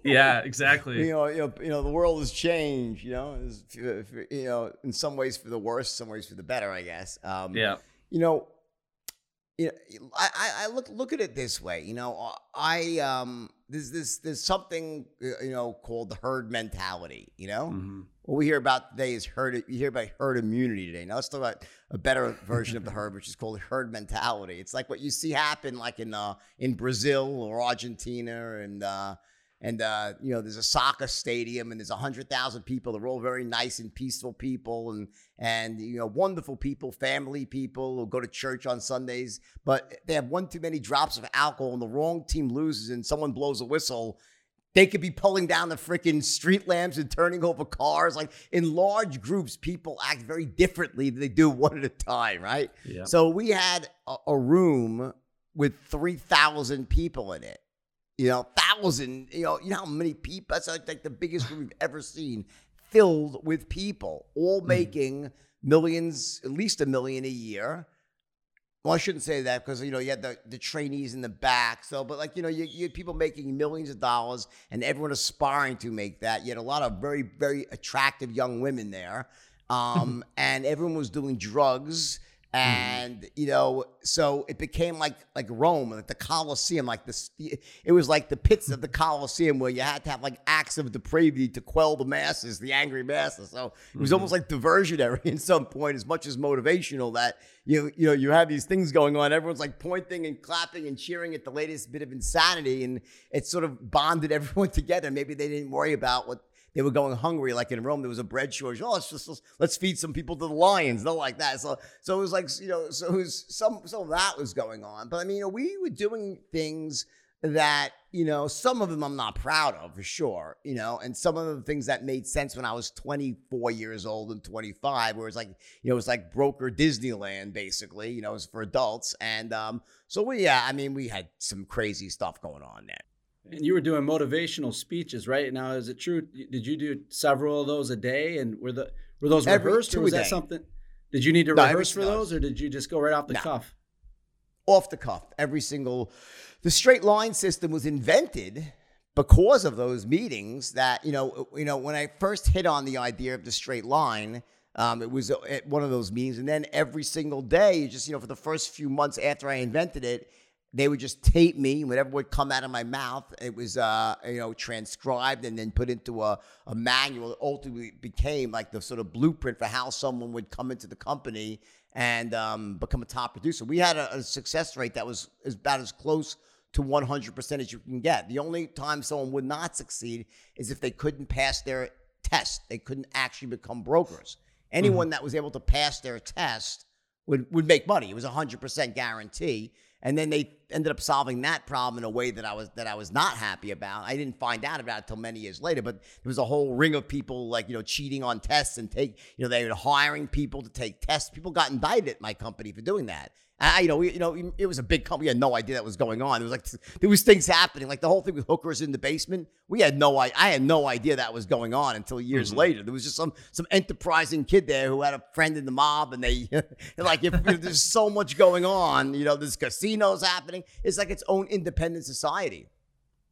Yeah, exactly. you know, you know, you know, the world has changed. You know, if- you know, in some ways for the worse, some ways for the better, I guess. Um, Yeah. you know, you know, I, I- look look at it this way. You know, I um, there's this there's something uh, you know called the herd mentality. You know, Mhm. what we hear about today is herd. You hear about herd immunity today. Now let's talk about a better version of the herd, which is called herd mentality. It's like what you see happen, like in uh, in Brazil or Argentina, and uh, and uh, you know, there's a soccer stadium, and there's a hundred thousand people. They're all very nice and peaceful people, and and you know, wonderful people, family people who go to church on Sundays. But they have one too many drops of alcohol, and the wrong team loses, and someone blows a whistle they could be pulling down the freaking street lamps and turning over cars. Like in large groups, people act very differently than they do one at a time, right? Yeah. So we had a, a room with 3,000 people in it. You know, thousand, you know, you know how many people, that's like, like the biggest room we've ever seen, filled with people, all making millions, at least a million a year. Well, I shouldn't say that because you know you had the, the trainees in the back. So, but like you know, you, you had people making millions of dollars, and everyone aspiring to make that. You had a lot of very very attractive young women there, um, and everyone was doing drugs, Mm. and you know, so it became like like Rome, like the Colosseum, like this. It was like the pits of the Colosseum where you had to have like acts of depravity to quell the masses, the angry masses. So it was almost mm. like diversionary in some point, as much as motivational. That you you know you have these things going on. Everyone's like pointing and clapping and cheering at the latest bit of insanity, and it sort of bonded everyone together. Maybe they didn't worry about what they were going hungry. Like in Rome, there was a bread shortage. Oh, let's just let's, feed some people to the lions. Not like that. So so it was like you know so it was some some of that was going on. But I mean, you know, we were doing things that you know some of them I'm not proud of for sure. You know, and some of the things that made sense when I was 24 years old and 25, where it's like you know it was like broker Disneyland basically. You know, it was for adults. And um, so we yeah, I mean, we had some crazy stuff going on there. And you were doing motivational speeches, right? Now, is it true? Did you do several of those a day? And were the were those Every- rehearsed, or was that day. something? Did you need to No, every- rehearse for no. those, or did you just go right off the No. cuff? off the cuff. Every single, the straight line system was invented because of those meetings. That you know, you know, when I first hit on the idea of the straight line, um, it was at one of those meetings, and then every single day, just you know, for the first few months after I invented it. They would just tape me, whatever would come out of my mouth. It was, uh, you know, transcribed and then put into a, a manual. It ultimately became like the sort of blueprint for how someone would come into the company and um, become a top producer. We had a, a success rate that was about as close to 100% as you can get. The only time someone would not succeed is if they couldn't pass their test. They couldn't actually become brokers. Anyone that was able to pass their test would, would make money. It was a 100% guarantee. And then they ended up solving that problem in a way that I was that I was not happy about. I didn't find out about it till many years later, but there was a whole ring of people like you know cheating on tests and take you know they were hiring people to take tests. People got indicted at my company for doing that. I, you know, we, you know, it was a big company. We had no idea that was going on. There was like there was things happening, like the whole thing with hookers in the basement. We had no, I, I had no idea that was going on until years mm-hmm. later. There was just some some enterprising kid there who had a friend in the mob, and they like if, if there's so much going on, you know, there's casinos happening. It's like its own independent society.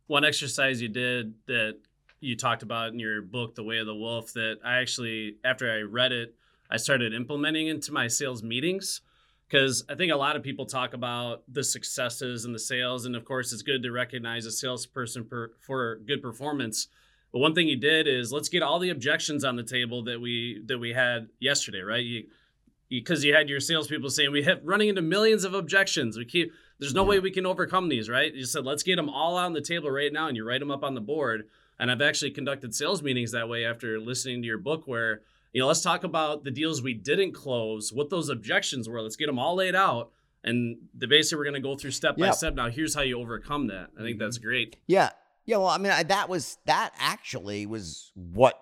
one exercise you did that you talked about in your book the way of the wolf that i actually after i read it i started implementing into my sales meetings because i think a lot of people talk about the successes and the sales and of course it's good to recognize a salesperson per, for good performance but one thing you did is let's get all the objections on the table that we that we had yesterday right you because you had your salespeople saying we have running into millions of objections. We keep there's no Yeah. way we can overcome these, right? You said let's get them all on the table right now, and you write them up on the board. And I've actually conducted sales meetings that way after listening to your book, where you know let's talk about the deals we didn't close, what those objections were. Let's get them all laid out, and the basically we're going to go through step by step. Now here's how you overcome that. I think that's mm-hmm. great. Yeah. Yeah. Well, I mean, I, that was, that actually was what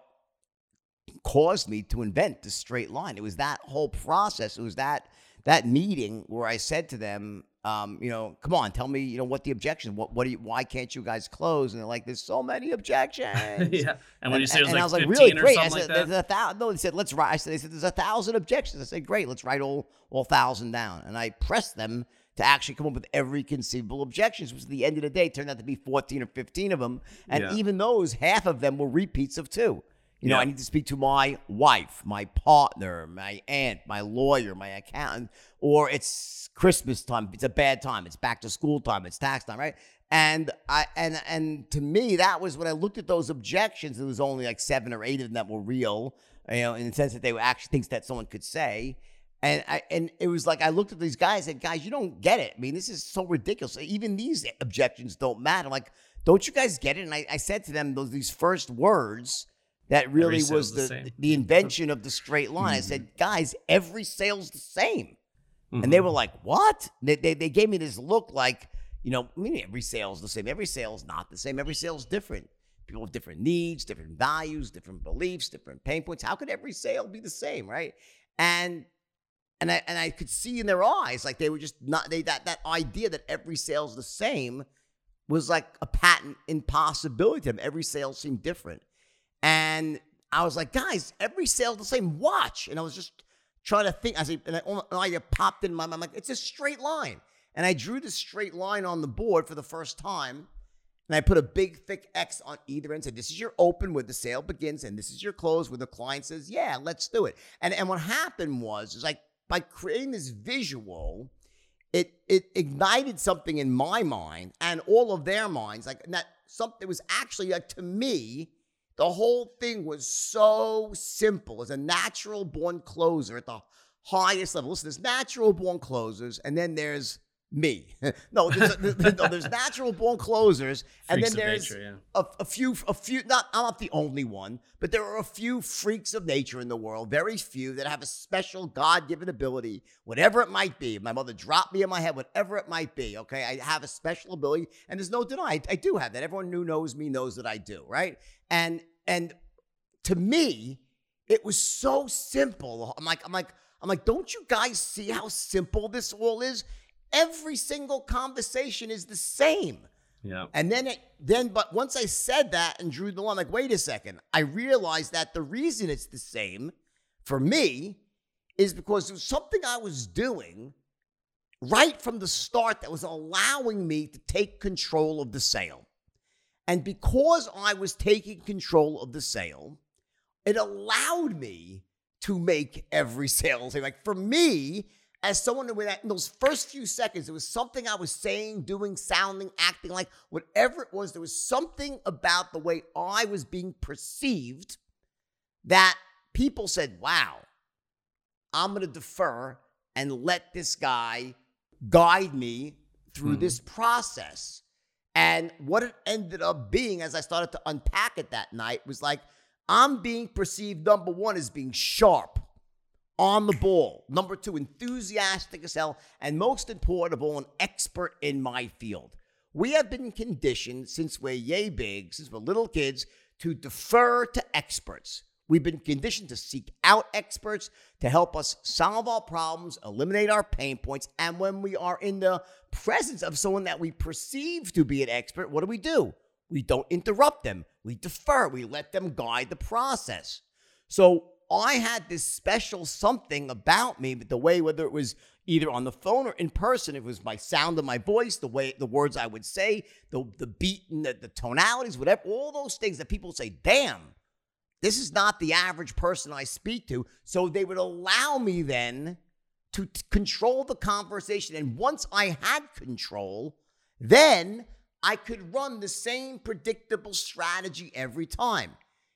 caused me to invent the straight line. It was that whole process. It was that, that meeting where I said to them, um, you know, come on, tell me, you know, what the objection, what, what do you, why can't you guys close? And they're like, there's so many objections. yeah. And when you say it was and like I was like, really great. I said, like there's a thousand. No, they said, let's write. I said, they said, there's a thousand objections. I said, great, let's write all, all thousand down. And I pressed them to actually come up with every conceivable objections, which at the end of the day turned out to be 14 or 15 of them. And Yeah. even those, half of them were repeats of two. You know, Yeah. I need to speak to my wife, my partner, my aunt, my lawyer, my accountant, or it's Christmas time. It's a bad time. It's back to school time. It's tax time, right? And I and and to me, that was when I looked at those objections. There was only like seven or eight of them that were real, you know, in the sense that they were actually things that someone could say. And I and it was like I looked at these guys and guys, you don't get it. I mean, this is so ridiculous. Even these objections don't matter. like, don't you guys get it? And I, I said to them those these first words that really was the the the invention of the straight line. I said, guys, every sale's the same. And they Mhm. were like, what? They, they, they gave me this look like, you know, I mean, every sale's the same. Every sale's not the same. Every sale's different. People have different needs, different values, different beliefs, different pain points. How could every sale be the same, right? And and I and I could see in their eyes like they were just not they that that idea that every sale's the same was like a patent impossibility to them. Every sale seemed different. And I was like, guys, every sale's the same. Watch. And I was just trying to think. I said, and I, and I popped in my mind. I'm like, it's a straight line. And I drew this straight line on the board for the first time. And I put a big thick X on either end. Said, this is your open where the sale begins, and this is your close where the client says, yeah, let's do it. And and what happened was, is like by creating this visual, it it ignited something in my mind and all of their minds. Like that something was actually like to me, the whole thing was so simple. As a natural born closer at the highest level. Listen, there's natural born closers, and then there's me. no, there's, there's, no, there's natural born closers, and Freaks then there's nature, yeah. a, a few, a few. Not, I'm not the only one, but there are a few freaks of nature in the world. Very few that have a special God-given ability, whatever it might be. My mother dropped me in my head, whatever it might be. Okay, I have a special ability, and there's no denying. I, I do have that. Everyone who knows me knows that I do. Right, and and to me, it was so simple. I'm like, I'm like, I'm like, don't you guys see how simple this all is? Every single conversation is the same. Yeah. And then it then but once I said that and drew the line, like, wait a second, I realized that the reason it's the same for me is because there was something I was doing right from the start that was allowing me to take control of the sale. And because I was taking control of the sale, it allowed me to make every sale. Like for me, as someone who, in those first few seconds, it was something I was saying, doing, sounding, acting like, whatever it was, there was something about the way I was being perceived that people said, wow, I'm going to defer and let this guy guide me through Mhm. this process. And what it ended up being as I started to unpack it that night was like, I'm being perceived, number one, as being sharp, on the ball. Number two, enthusiastic as hell. And most important of all, an expert in my field. We have been conditioned since we're yay big, since we're little kids, to defer to experts. We've been conditioned to seek out experts to help us solve our problems, eliminate our pain points. And when we are in the presence of someone that we perceive to be an expert, what do we do? We don't interrupt them. We defer. We let them guide the process. So I had this special something about me, but the way whether it was either on the phone or in person, it was my sound of my voice, the way the words I would say, the the beat and the, the tonalities, whatever, all those things that people say, damn, this is not the average person I speak to. So they would allow me then to t- control the conversation. And once I had control, then I could run the same predictable strategy every time.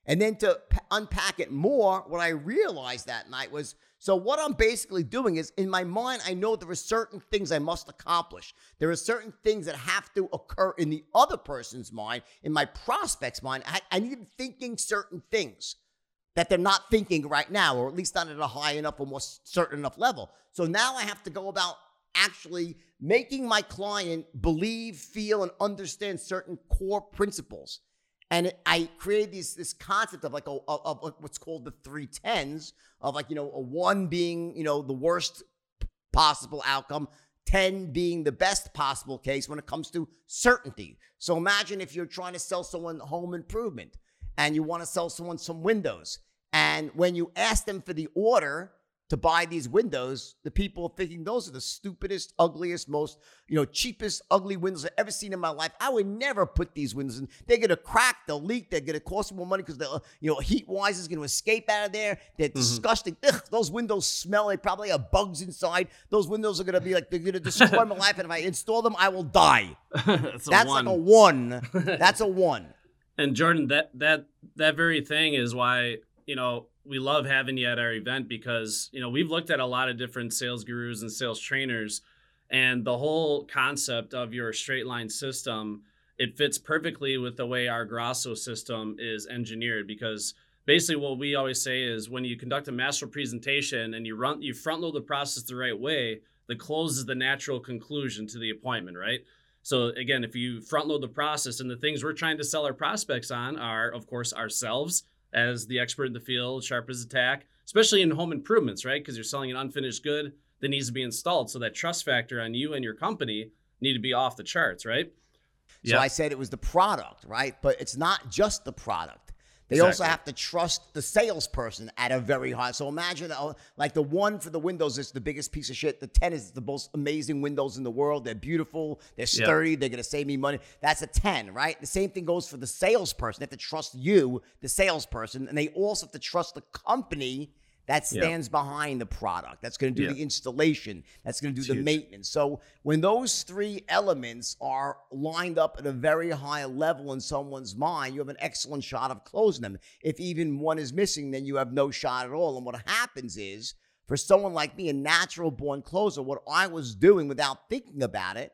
And then to p- unpack it more, what I realized that night was So what I'm basically doing is in my mind, I know there are certain things I must accomplish. There are certain things that have to occur in the other person's mind, in my prospect's mind. I, I need them thinking certain things that they're not thinking right now, or at least not at a high enough or more certain enough level. So now I have to go about actually making my client believe, feel, and understand certain core principles. And I created this this concept of like a, of, what's called the three tens of like you know a one being you know the worst possible outcome, ten being the best possible case when it comes to certainty. So imagine if you're trying to sell someone home improvement and you want to sell someone some windows, and when you ask them for the order, to buy these windows, the people thinking those are the stupidest, ugliest, most, you know, cheapest, ugly windows I've ever seen in my life. I would never put these windows in. They're gonna crack, they'll leak, they're gonna cost more money because the you know heat wise is gonna escape out of there. They're mm-hmm. disgusting. Ugh, those windows smell. They probably have bugs inside. Those windows are gonna be like they're gonna destroy my life. And if I install them, I will die. That's, That's like a one. That's a one. And Jordan, that that that very thing is why you know we love having you at our event because you know we've looked at a lot of different sales gurus and sales trainers and the whole concept of your straight line system it fits perfectly with the way our grasso system is engineered because basically what we always say is when you conduct a master presentation and you run you front load the process the right way the close is the natural conclusion to the appointment right? So again if you front load the process and the things we're trying to sell our prospects on are of course ourselves as the expert in the field, sharp as a tack, especially in home improvements, right? Because you're selling an unfinished good that needs to be installed. So that trust factor on you and your company need to be off the charts, right? So yep. I said it was the product, right? But it's not just the product. They exactly. also have to trust the salesperson at a very high. So imagine, uh, like the one for the windows is the biggest piece of shit. The ten is the most amazing windows in the world. They're beautiful. They're sturdy. Yep. They're gonna save me money. That's a ten, right? The same thing goes for the salesperson. They have to trust you, the salesperson, and they also have to trust the company that stands behind the product, that's going to do the installation, that's going to do it's the huge. maintenance. So when those three elements are lined up at a very high level in someone's mind, you have an excellent shot of closing them. If even one is missing, then you have no shot at all. And what happens is, for someone like me, a natural born closer, what I was doing without thinking about it,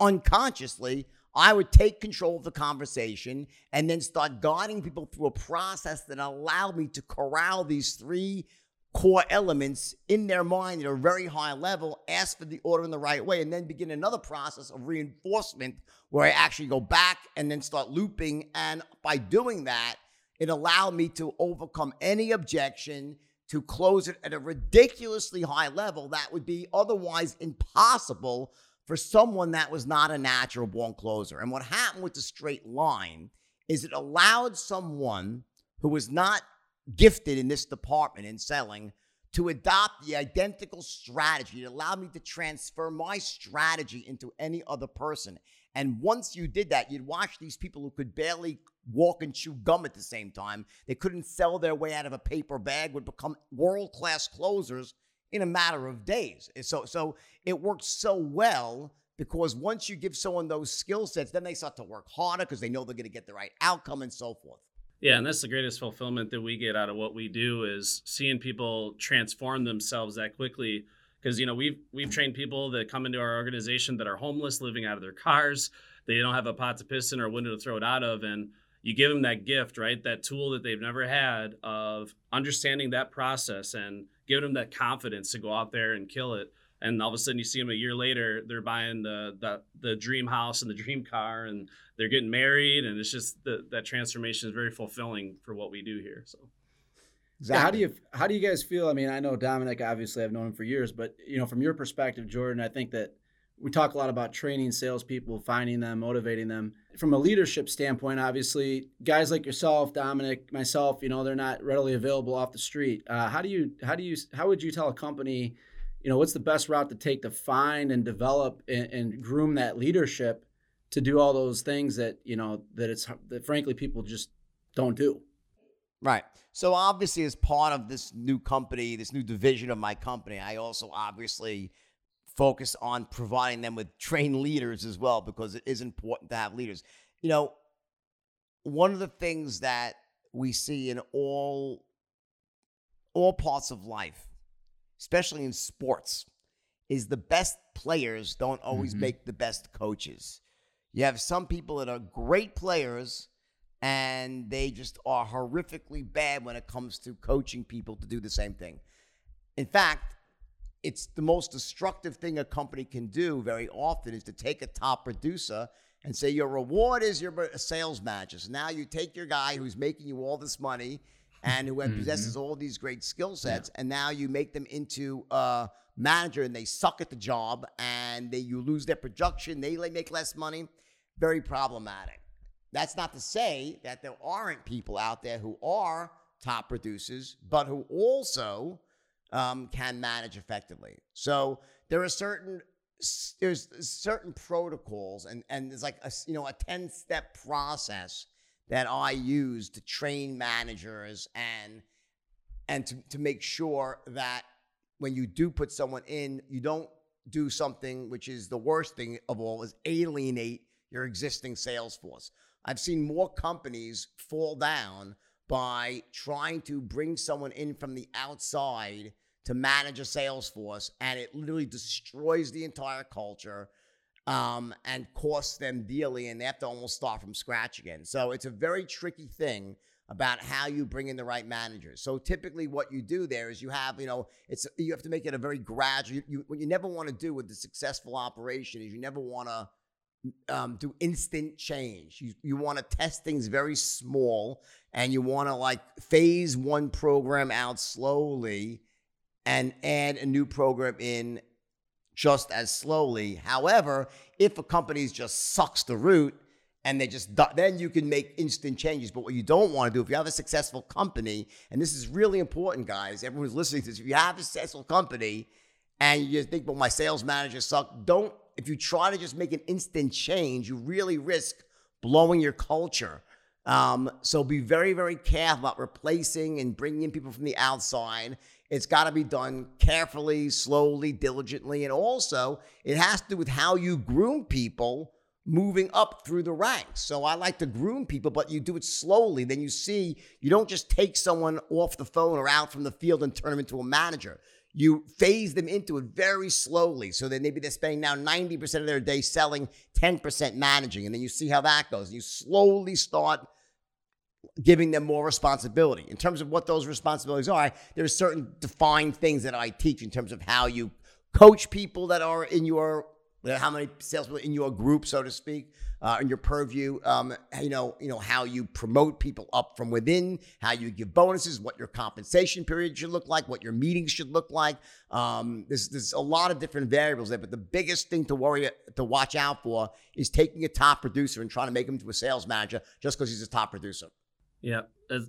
unconsciously, I would take control of the conversation and then start guiding people through a process that allowed me to corral these three core elements in their mind at a very high level, ask for the order in the right way, and then begin another process of reinforcement where I actually go back and then start looping. And by doing that, it allowed me to overcome any objection to close it at a ridiculously high level that would be otherwise impossible for someone that was not a natural born closer. And what happened with the straight line is it allowed someone who was not gifted in this department in selling to adopt the identical strategy. It allowed me to transfer my strategy into any other person. And once you did that, you'd watch these people who could barely walk and chew gum at the same time. They couldn't sell their way out of a paper bag, would become world class closers in a matter of days. So, so it worked so well because once you give someone those skill sets, then they start to work harder because they know they're going to get the right outcome and so forth. Yeah, and that's the greatest fulfillment that we get out of what we do is seeing people transform themselves that quickly. Because you know we've we've trained people that come into our organization that are homeless, living out of their cars. They don't have a pot to piss in or a window to throw it out of, and you give them that gift, right? That tool that they've never had of understanding that process and giving them that confidence to go out there and kill it and all of a sudden you see them a year later they're buying the the, the dream house and the dream car and they're getting married and it's just the, that transformation is very fulfilling for what we do here so exactly. how do you how do you guys feel i mean i know dominic obviously i've known him for years but you know from your perspective jordan i think that we talk a lot about training salespeople, finding them, motivating them. From a leadership standpoint, obviously, guys like yourself, Dominic, myself, you know, they're not readily available off the street. Uh, how do you, how do you, how would you tell a company, you know what's the best route to take to find and develop and, and, groom that leadership to do all those things that you know that it's that frankly people just don't do? Right. So obviously as part of this new company this new division of my company i also obviously focus on providing them with trained leaders as well because it is important to have leaders. You know one of the things that we see in all all parts of life especially in sports, is the best players don't always Mhm. make the best coaches. You have some people that are great players and they just are horrifically bad when it comes to coaching people to do the same thing. In fact, it's the most destructive thing a company can do very often is to take a top producer and say your reward is you're sales. So now you take your guy who's making you all this money and who possesses all these great skill sets, and now you make them into a manager and they suck at the job and they you lose their production, they make less money. Very problematic. That's not to say that there aren't people out there who are top producers, but who also um, can manage effectively. So there are certain there's certain protocols and and there's like a you know a 10 step process that I use to train managers and and to, to make sure that when you do put someone in, you don't do something which is the worst thing of all is alienate your existing sales force. I've seen more companies fall down by trying to bring someone in from the outside to manage a sales force, and it literally destroys the entire culture um, and cost them dearly, and they have to almost start from scratch again. So it's a very tricky thing about how you bring in the right managers. So typically, what you do there is you have, you know, it's you have to make it a very gradual. You, you, what you never want to do with the successful operation is you never want to um, do instant change. You you want to test things very small, and you want to like phase one program out slowly, and add a new program in just as slowly. However, if a company just sucks the root and they just then you can make instant changes. But what you don't want to do if you have a successful company, and this is really important, guys, everyone's listening to this. If you have a successful company and you just think, well, my sales manager suck, don't. If you try to just make an instant change, you really risk blowing your culture. Um, so be very, very careful about replacing and bringing in people from the outside. It's got to be done carefully, slowly, diligently, and also it has to do with how you groom people moving up through the ranks. So I like to groom people, but you do it slowly. Then you see you don't just take someone off the phone or out from the field and turn them into a manager. You phase them into it very slowly. So that maybe they're spending now 90% of their day selling, 10% managing. And then you see how that goes. You slowly start giving them more responsibility. In terms of what those responsibilities are, there's certain defined things that I teach in terms of how you coach people that are in your how many salespeople in your group, so to speak, uh, in your purview. Um, you know, you know how you promote people up from within, how you give bonuses, what your compensation period should look like, what your meetings should look like. Um, there's there's a lot of different variables there, but the biggest thing to worry to watch out for is taking a top producer and trying to make him to a sales manager just because he's a top producer. Yeah,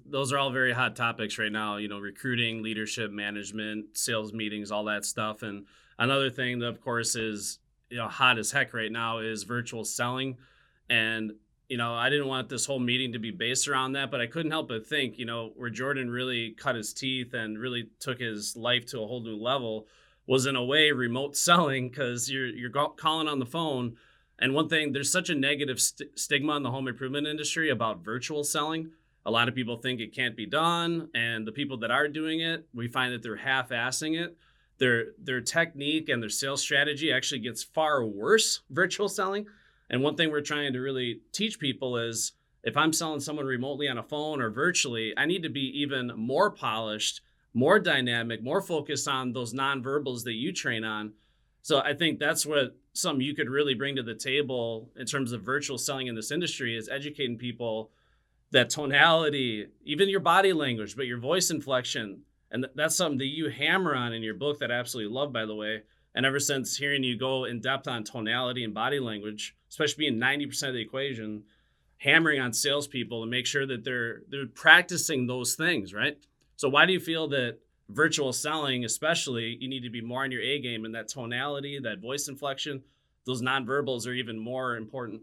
those are all very hot topics right now. You know, recruiting, leadership, management, sales meetings, all that stuff. And another thing that, of course, is you know hot as heck right now is virtual selling. And you know, I didn't want this whole meeting to be based around that, but I couldn't help but think, you know, where Jordan really cut his teeth and really took his life to a whole new level was in a way remote selling because you're you're calling on the phone. And one thing, there's such a negative st- stigma in the home improvement industry about virtual selling a lot of people think it can't be done and the people that are doing it we find that they're half-assing it. Their their technique and their sales strategy actually gets far worse virtual selling. And one thing we're trying to really teach people is if i'm selling someone remotely on a phone or virtually i need to be even more polished more dynamic more focused on those nonverbals that you train on. So i think that's what some you could really bring to the table in terms of virtual selling in this industry is educating people that tonality, even your body language, but your voice inflection. And th- that's something that you hammer on in your book that I absolutely love, by the way. And ever since hearing you go in depth on tonality and body language, especially being 90% of the equation, hammering on salespeople to make sure that they're they're practicing those things, right? So why do you feel that virtual selling, especially, you need to be more on your A game and that tonality, that voice inflection, those nonverbals are even more important.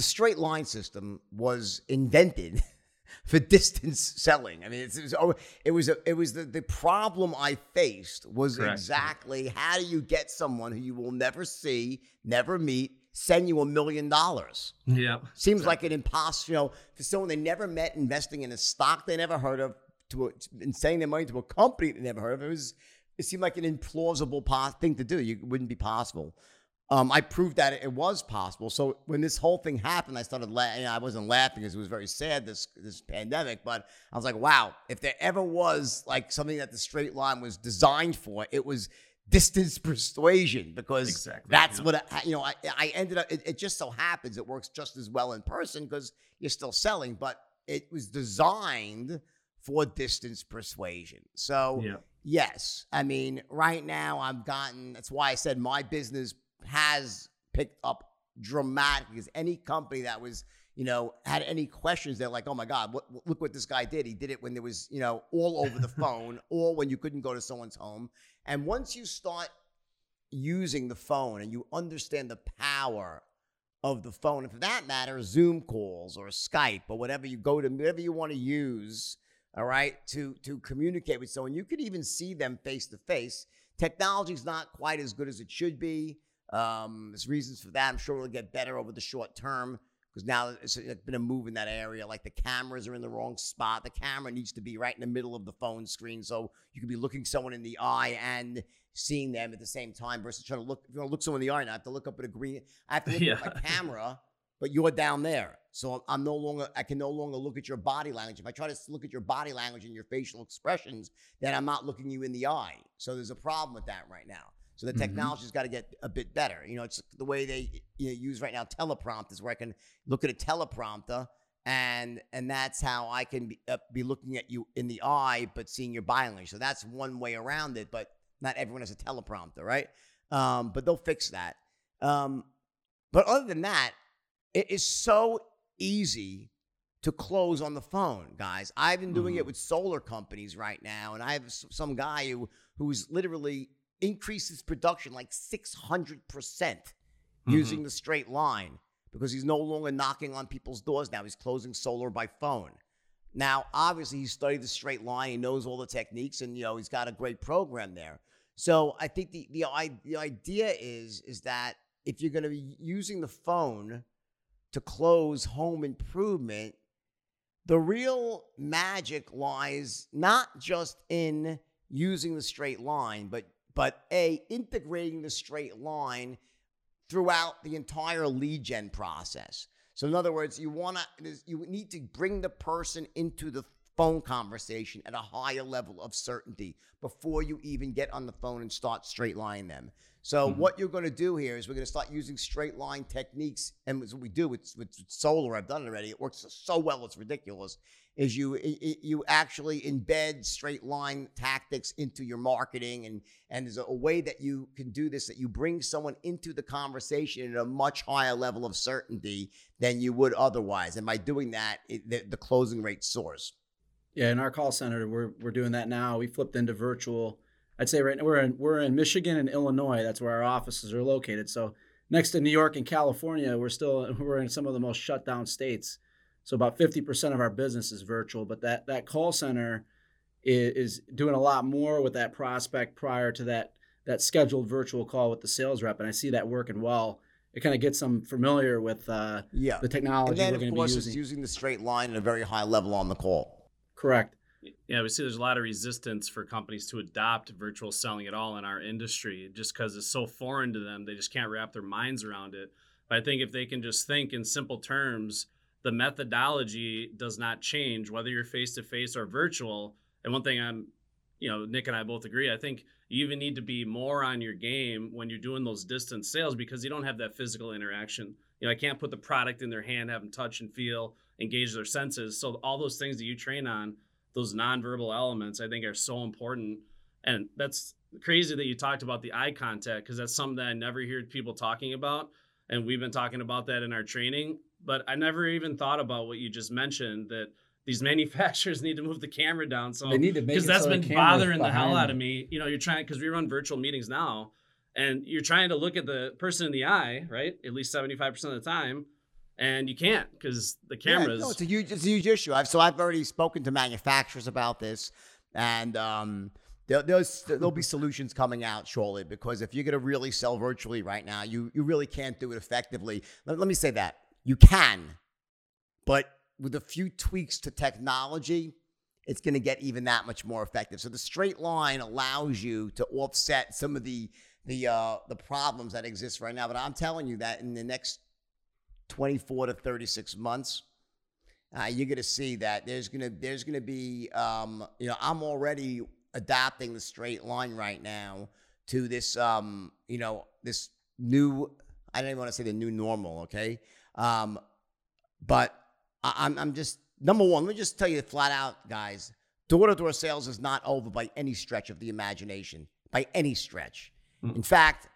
The straight line system was invented for distance selling. I mean, it's, it was oh, it was a, it was the, the problem I faced was Correct. exactly how do you get someone who you will never see, never meet, send you a million dollars? Yeah. Seems like an impossible. You know, for someone they never met, investing in a stock they never heard of, to a, and sending their money to a company they never heard of. It was it seemed like an implausible po- thing to do. You it wouldn't be possible. Um, I proved that it was possible. So when this whole thing happened, I started laughing. I wasn't laughing because it was very sad this this pandemic, but I was like, wow, if there ever was like something that the straight line was designed for, it was distance persuasion because Exactly, that's yeah. what I, you know. I, I ended up. It, it just so happens it works just as well in person because you're still selling, but it was designed for distance persuasion. So Yeah. yes, I mean, right now I've gotten. That's why I said my business has picked up dramatically. Because any company that was, you know, had any questions, they're like, "Oh my God, what, look what this guy did! He did it when there was, you know, all over the phone, or when you couldn't go to someone's home." And once you start using the phone and you understand the power of the phone, and for that matter, Zoom calls or Skype or whatever you go to, whatever you want to use, all right, to to communicate with someone, you could even see them face to face. Technology's not quite as good as it should be. Um, there's reasons for that. I'm sure it'll get better over the short term because now it's been a move in that area. Like the cameras are in the wrong spot. The camera needs to be right in the middle of the phone screen, so you can be looking someone in the eye and seeing them at the same time versus trying to look. If you want to look someone in the eye, and I have to look up at a green. I have to look Yeah. at my camera, but you're down there, so I'm no longer. I can no longer look at your body language. If I try to look at your body language and your facial expressions, then I'm not looking you in the eye. So there's a problem with that right now. So the Mhm. technology's got to get a bit better. You know, it's the way they you know, use right now teleprompters, where I can look at a teleprompter and and that's how I can be, uh, be looking at you in the eye, but seeing your body language. So that's one way around it. But not everyone has a teleprompter, right? Um, but they'll fix that. Um, but other than that, it is so easy to close on the phone, guys. I've been doing it Mhm. with solar companies right now, and I have some guy who who's literally increased his production like six hundred percent mm-hmm. using the straight line because he's no longer knocking on people's doors now. He's closing solar by phone. Now, obviously, he studied the straight line. He knows all the techniques, and you know he's got a great program there. So I think the the, the idea is is that if you're going to be using the phone to close home improvement, the real magic lies not just in using the straight line, but but a integrating the straight line throughout the entire lead gen process. So in other words, you want to you need to bring the person into the phone conversation at a higher level of certainty before you even get on the phone and start straight lining them. So Mhm. what you're going to do here is we're going to start using straight line techniques, and what we do with, with solar. I've done it already. It works so well; it's ridiculous. Is you you actually embed straight line tactics into your marketing, and and there's a, a way that you can do this that you bring someone into the conversation at a much higher level of certainty than you would otherwise. And by doing that, it, the, the closing rate soars. Yeah, in our call center, we're we're doing that now. We flipped into virtual. I'd say right now we're in we're in Michigan and Illinois. That's where our offices are located. So next to New York and California, we're still we're in some of the most shut down states. So about fifty percent of our business is virtual. But that that call center is, is doing a lot more with that prospect prior to that that scheduled virtual call with the sales rep, and I see that working well. It kind of gets them familiar with uh, Yeah. the technology And then, we're of going to be course, it's using. using the straight line at a very high level on the call. Correct. Yeah, we see there's a lot of resistance for companies to adopt virtual selling at all in our industry just because it's so foreign to them. They just can't wrap their minds around it. But I think if they can just think in simple terms, the methodology does not change whether you're face to face or virtual. And one thing I'm, you know, Nick and I both agree, I think you even need to be more on your game when you're doing those distance sales because you don't have that physical interaction. You know, I can't put the product in their hand, have them touch and feel, engage their senses. So all those things that you train on, those nonverbal elements, I think are so important. And that's crazy that you talked about the eye contact because that's something that I never hear people talking about. And we've been talking about that in our training, but I never even thought about what you just mentioned that these manufacturers need to move the camera down. So They need to because that's so been camera's bothering the hell out of me. You know, you're trying because we run virtual meetings now, and you're trying to look at the person in the eye, right? At least seventy five percent of the time, and you can't because the cameras. Yeah, no, it's a huge, it's a huge issue. I've, so I've already spoken to manufacturers about this, and um, there, there's there'll be solutions coming out shortly. Because if you're going to really sell virtually right now, you you really can't do it effectively. Let, let me say that you can, but with a few tweaks to technology, it's going to get even that much more effective. So the straight line allows you to offset some of the the uh, the problems that exist right now. But I'm telling you that in the next 24 to 36 months, uh, you're going to see that there's going to there's going to be um, you know I'm already adapting the straight line right now to this um, you know this new I don't even want to say the new normal, okay? Um, but I, I'm I'm just number one. Let me just tell you flat out, guys. Door to door sales is not over by any stretch of the imagination, by any stretch. Mm. In fact,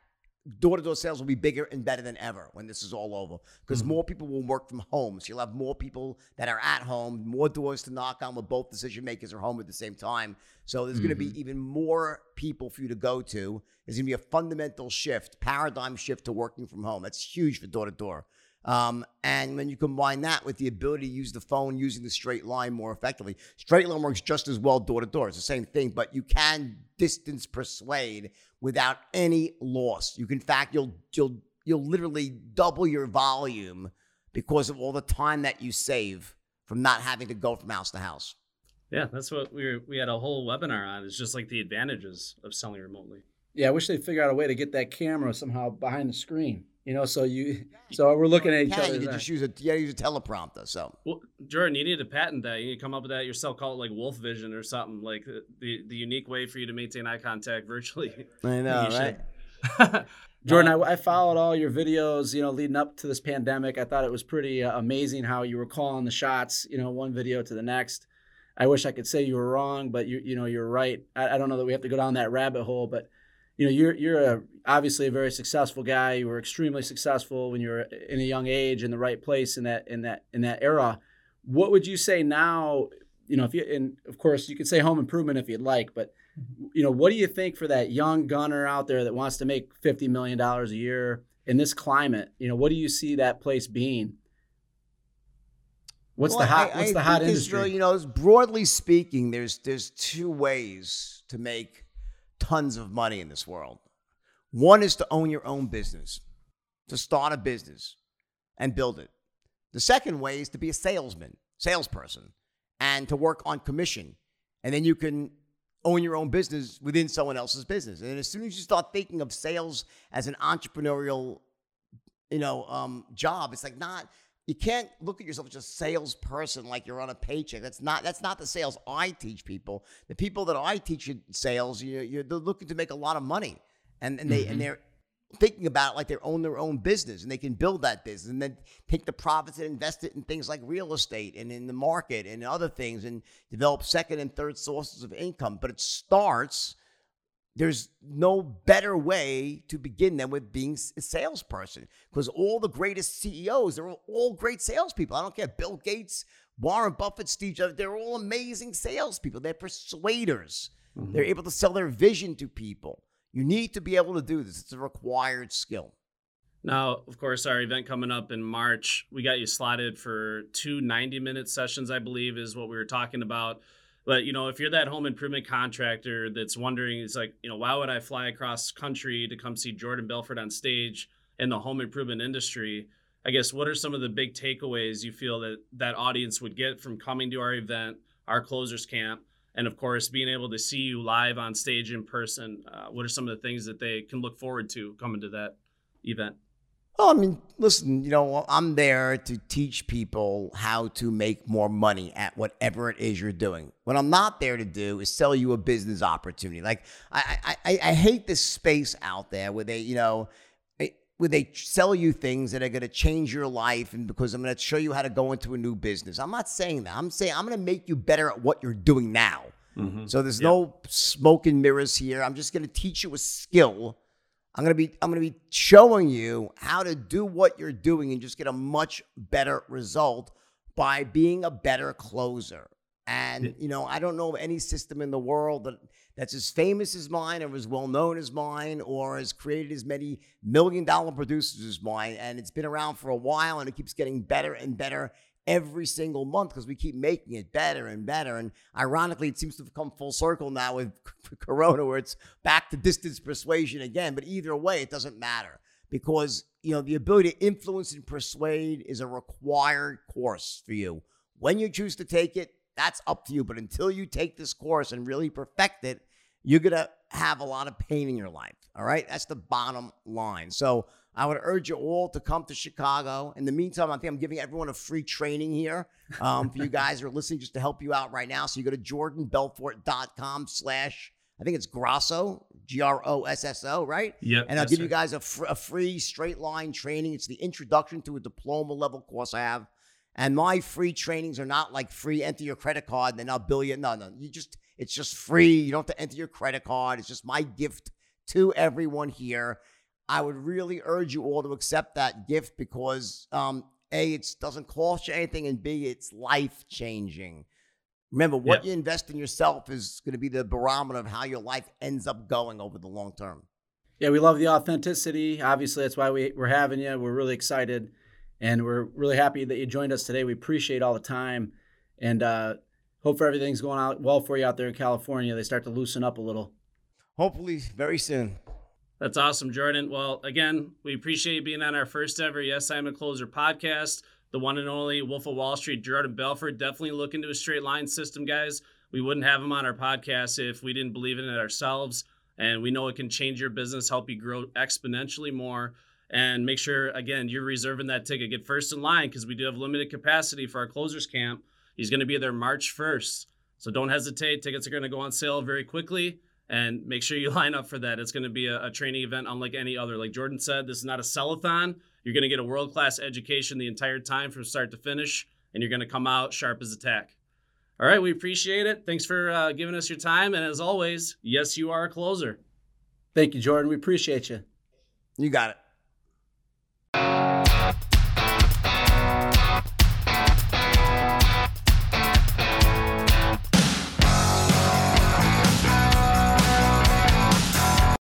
door to door sales will be bigger and better than ever when this is all over because Mhm. more people will work from home. So you'll have more people that are at home, more doors to knock on when both decision makers are home at the same time. So there's going to be even more people for you to go to. There's going to be a fundamental shift, paradigm shift to working from home. That's huge for door to door. Um, and when you combine that with the ability to use the phone using the straight line more effectively, straight line works just as well door to door. It's the same thing, but you can distance persuade without any loss. You can, in fact, you'll you'll you'll literally double your volume because of all the time that you save from not having to go from house to house. Yeah, that's what we were, we had a whole webinar on. It's just like the advantages of selling remotely. Yeah, I wish they'd figure out a way to get that camera somehow behind the screen. You know, so you so we're looking at You each can, you other. can just use a you gotta use a teleprompter. So Well, Jordan, you need to patent that. You need to come up with that yourself. Call it like Wolf Vision or something. Like the the, the unique way for you to maintain eye contact virtually. I know, right? Jordan, I, I followed all your videos, you know, leading up to this pandemic. I thought it was pretty uh, amazing how you were calling the shots, you know, one video to the next. I wish I could say you were wrong, but you, you know, you're right. I, I don't know that we have to go down that rabbit hole, but you know, you're you're a, obviously a very successful guy. You were extremely successful when you were in a young age in the right place in that in that in that era. What would you say now? You know, if you and of course you could say home improvement if you'd like, but mm-hmm. you know, what do you think for that young gunner out there that wants to make fifty million dollars a year in this climate? You know, what do you see that place being? What's Well, the hot? I- what's I the hot industry? really, you know, broadly speaking, there's there's two ways to make tons of money in this world. One is to own your own business, to start a business and build it. The second way is to be a salesman, salesperson, and to work on commission. And then you can own your own business within someone else's business. And as soon as you start thinking of sales as an entrepreneurial, you know, um, job, it's like not you can't look at yourself as just a salesperson like you're on a paycheck. That's not that's not the sales I teach people. The people that I teach in sales, you you're they're looking to make a lot of money, and and they and mm-hmm. they're thinking about it like they own their own business and they can build that business and then take the profits and invest it in things like real estate and in the market and other things and develop second and third sources of income. But it starts there's no better way to begin than with being a salesperson because all the greatest CEOs, they're all great salespeople. I don't care. Bill Gates, Warren Buffett, Steve Jobs, they're all amazing salespeople. They're persuaders. Mm-hmm. They're able to sell their vision to people. You need to be able to do this. It's a required skill. Now, of course, our event coming up in March, we got you slotted for two 90 minute sessions, I believe, is what we were talking about. But, you know, if you're that home improvement contractor that's wondering, it's like, you know, why would I fly across country to come see Jordan Belfort on stage in the home improvement industry? I guess what are some of the big takeaways you feel that that audience would get from coming to our event, our closers camp, and of course, being able to see you live on stage in person? Uh, what are some of the things that they can look forward to coming to that event? Well, I mean, listen, you know, I'm there to teach people how to make more money at whatever it is you're doing. What I'm not there to do is sell you a business opportunity. Like, I, I, I, hate this space out there where they, you know, eh, where they sell you things that are going to change your life and because I'm going to show you how to go into a new business. I'm not saying that. I'm saying I'm going to make you better at what you're doing now. So there's no smoke and mirrors here. I'm just going to teach you a skill. I'm going to be I'm going to be showing you how to do what you're doing and just get a much better result by being a better closer. And you know, I don't know of any system in the world that that's as famous as mine or as well known as mine or has created as many million dollar producers as mine and it's been around for a while and it keeps getting better and better every single month because we keep making it better and better. And ironically, it seems to have come full circle now with Corona, where it's back to distance persuasion again. But either way, it doesn't matter because you know the ability to influence and persuade is a required course for you. When you choose to take it, that's up to you. But until you take this course and really perfect it, you're to have a lot of pain in your life. All right. That's the bottom line. So I would urge you all to come to Chicago. In the meantime, I think I'm giving everyone a free training here um, for you guys who are listening just to help you out right now. So you go to jordanbelfort.com slash, I think it's Grosso, G R O S S O, right? Yep. And I'll give you guys a, fr- a free straight line training. It's the introduction to a diploma level course I have. And my free trainings are not like free, enter your credit card, and then I'll bill you. No, no. You just, it's just free. You don't have to enter your credit card. It's just my gift to everyone here. I would really urge you all to accept that gift because um, A, it doesn't cost you anything, and B, it's life changing. Remember, what Yep. you invest in yourself is going to be the barometer of how your life ends up going over the long term. Yeah, we love the authenticity. Obviously, that's why we, we're having you. We're really excited and we're really happy that you joined us today. We appreciate all the time and uh, hope for everything's going out well for you out there in California. They start to loosen up a little. Hopefully, very soon. That's awesome, Jordan. Well, again, we appreciate you being on our first ever Yes, I'm a Closer podcast. The one and only Wolf of Wall Street, Jordan Belfort. Definitely look into a straight line system, guys. We wouldn't have him on our podcast if we didn't believe in it ourselves. And we know it can change your business, help you grow exponentially more. And make sure, again, you're reserving that ticket. Get first in line because we do have limited capacity for our closers camp. He's going to be there March 1st. So don't hesitate. Tickets are going to go on sale very quickly and make sure you line up for that. It's going to be a, a training event unlike any other. Like Jordan said, this is not a sellathon. You're going to get a world class education the entire time from start to finish, and you're going to come out sharp as a tack. All right, we appreciate it. Thanks for uh, giving us your time. And as always, yes, you are a closer. Thank you, Jordan. We appreciate you. You got it.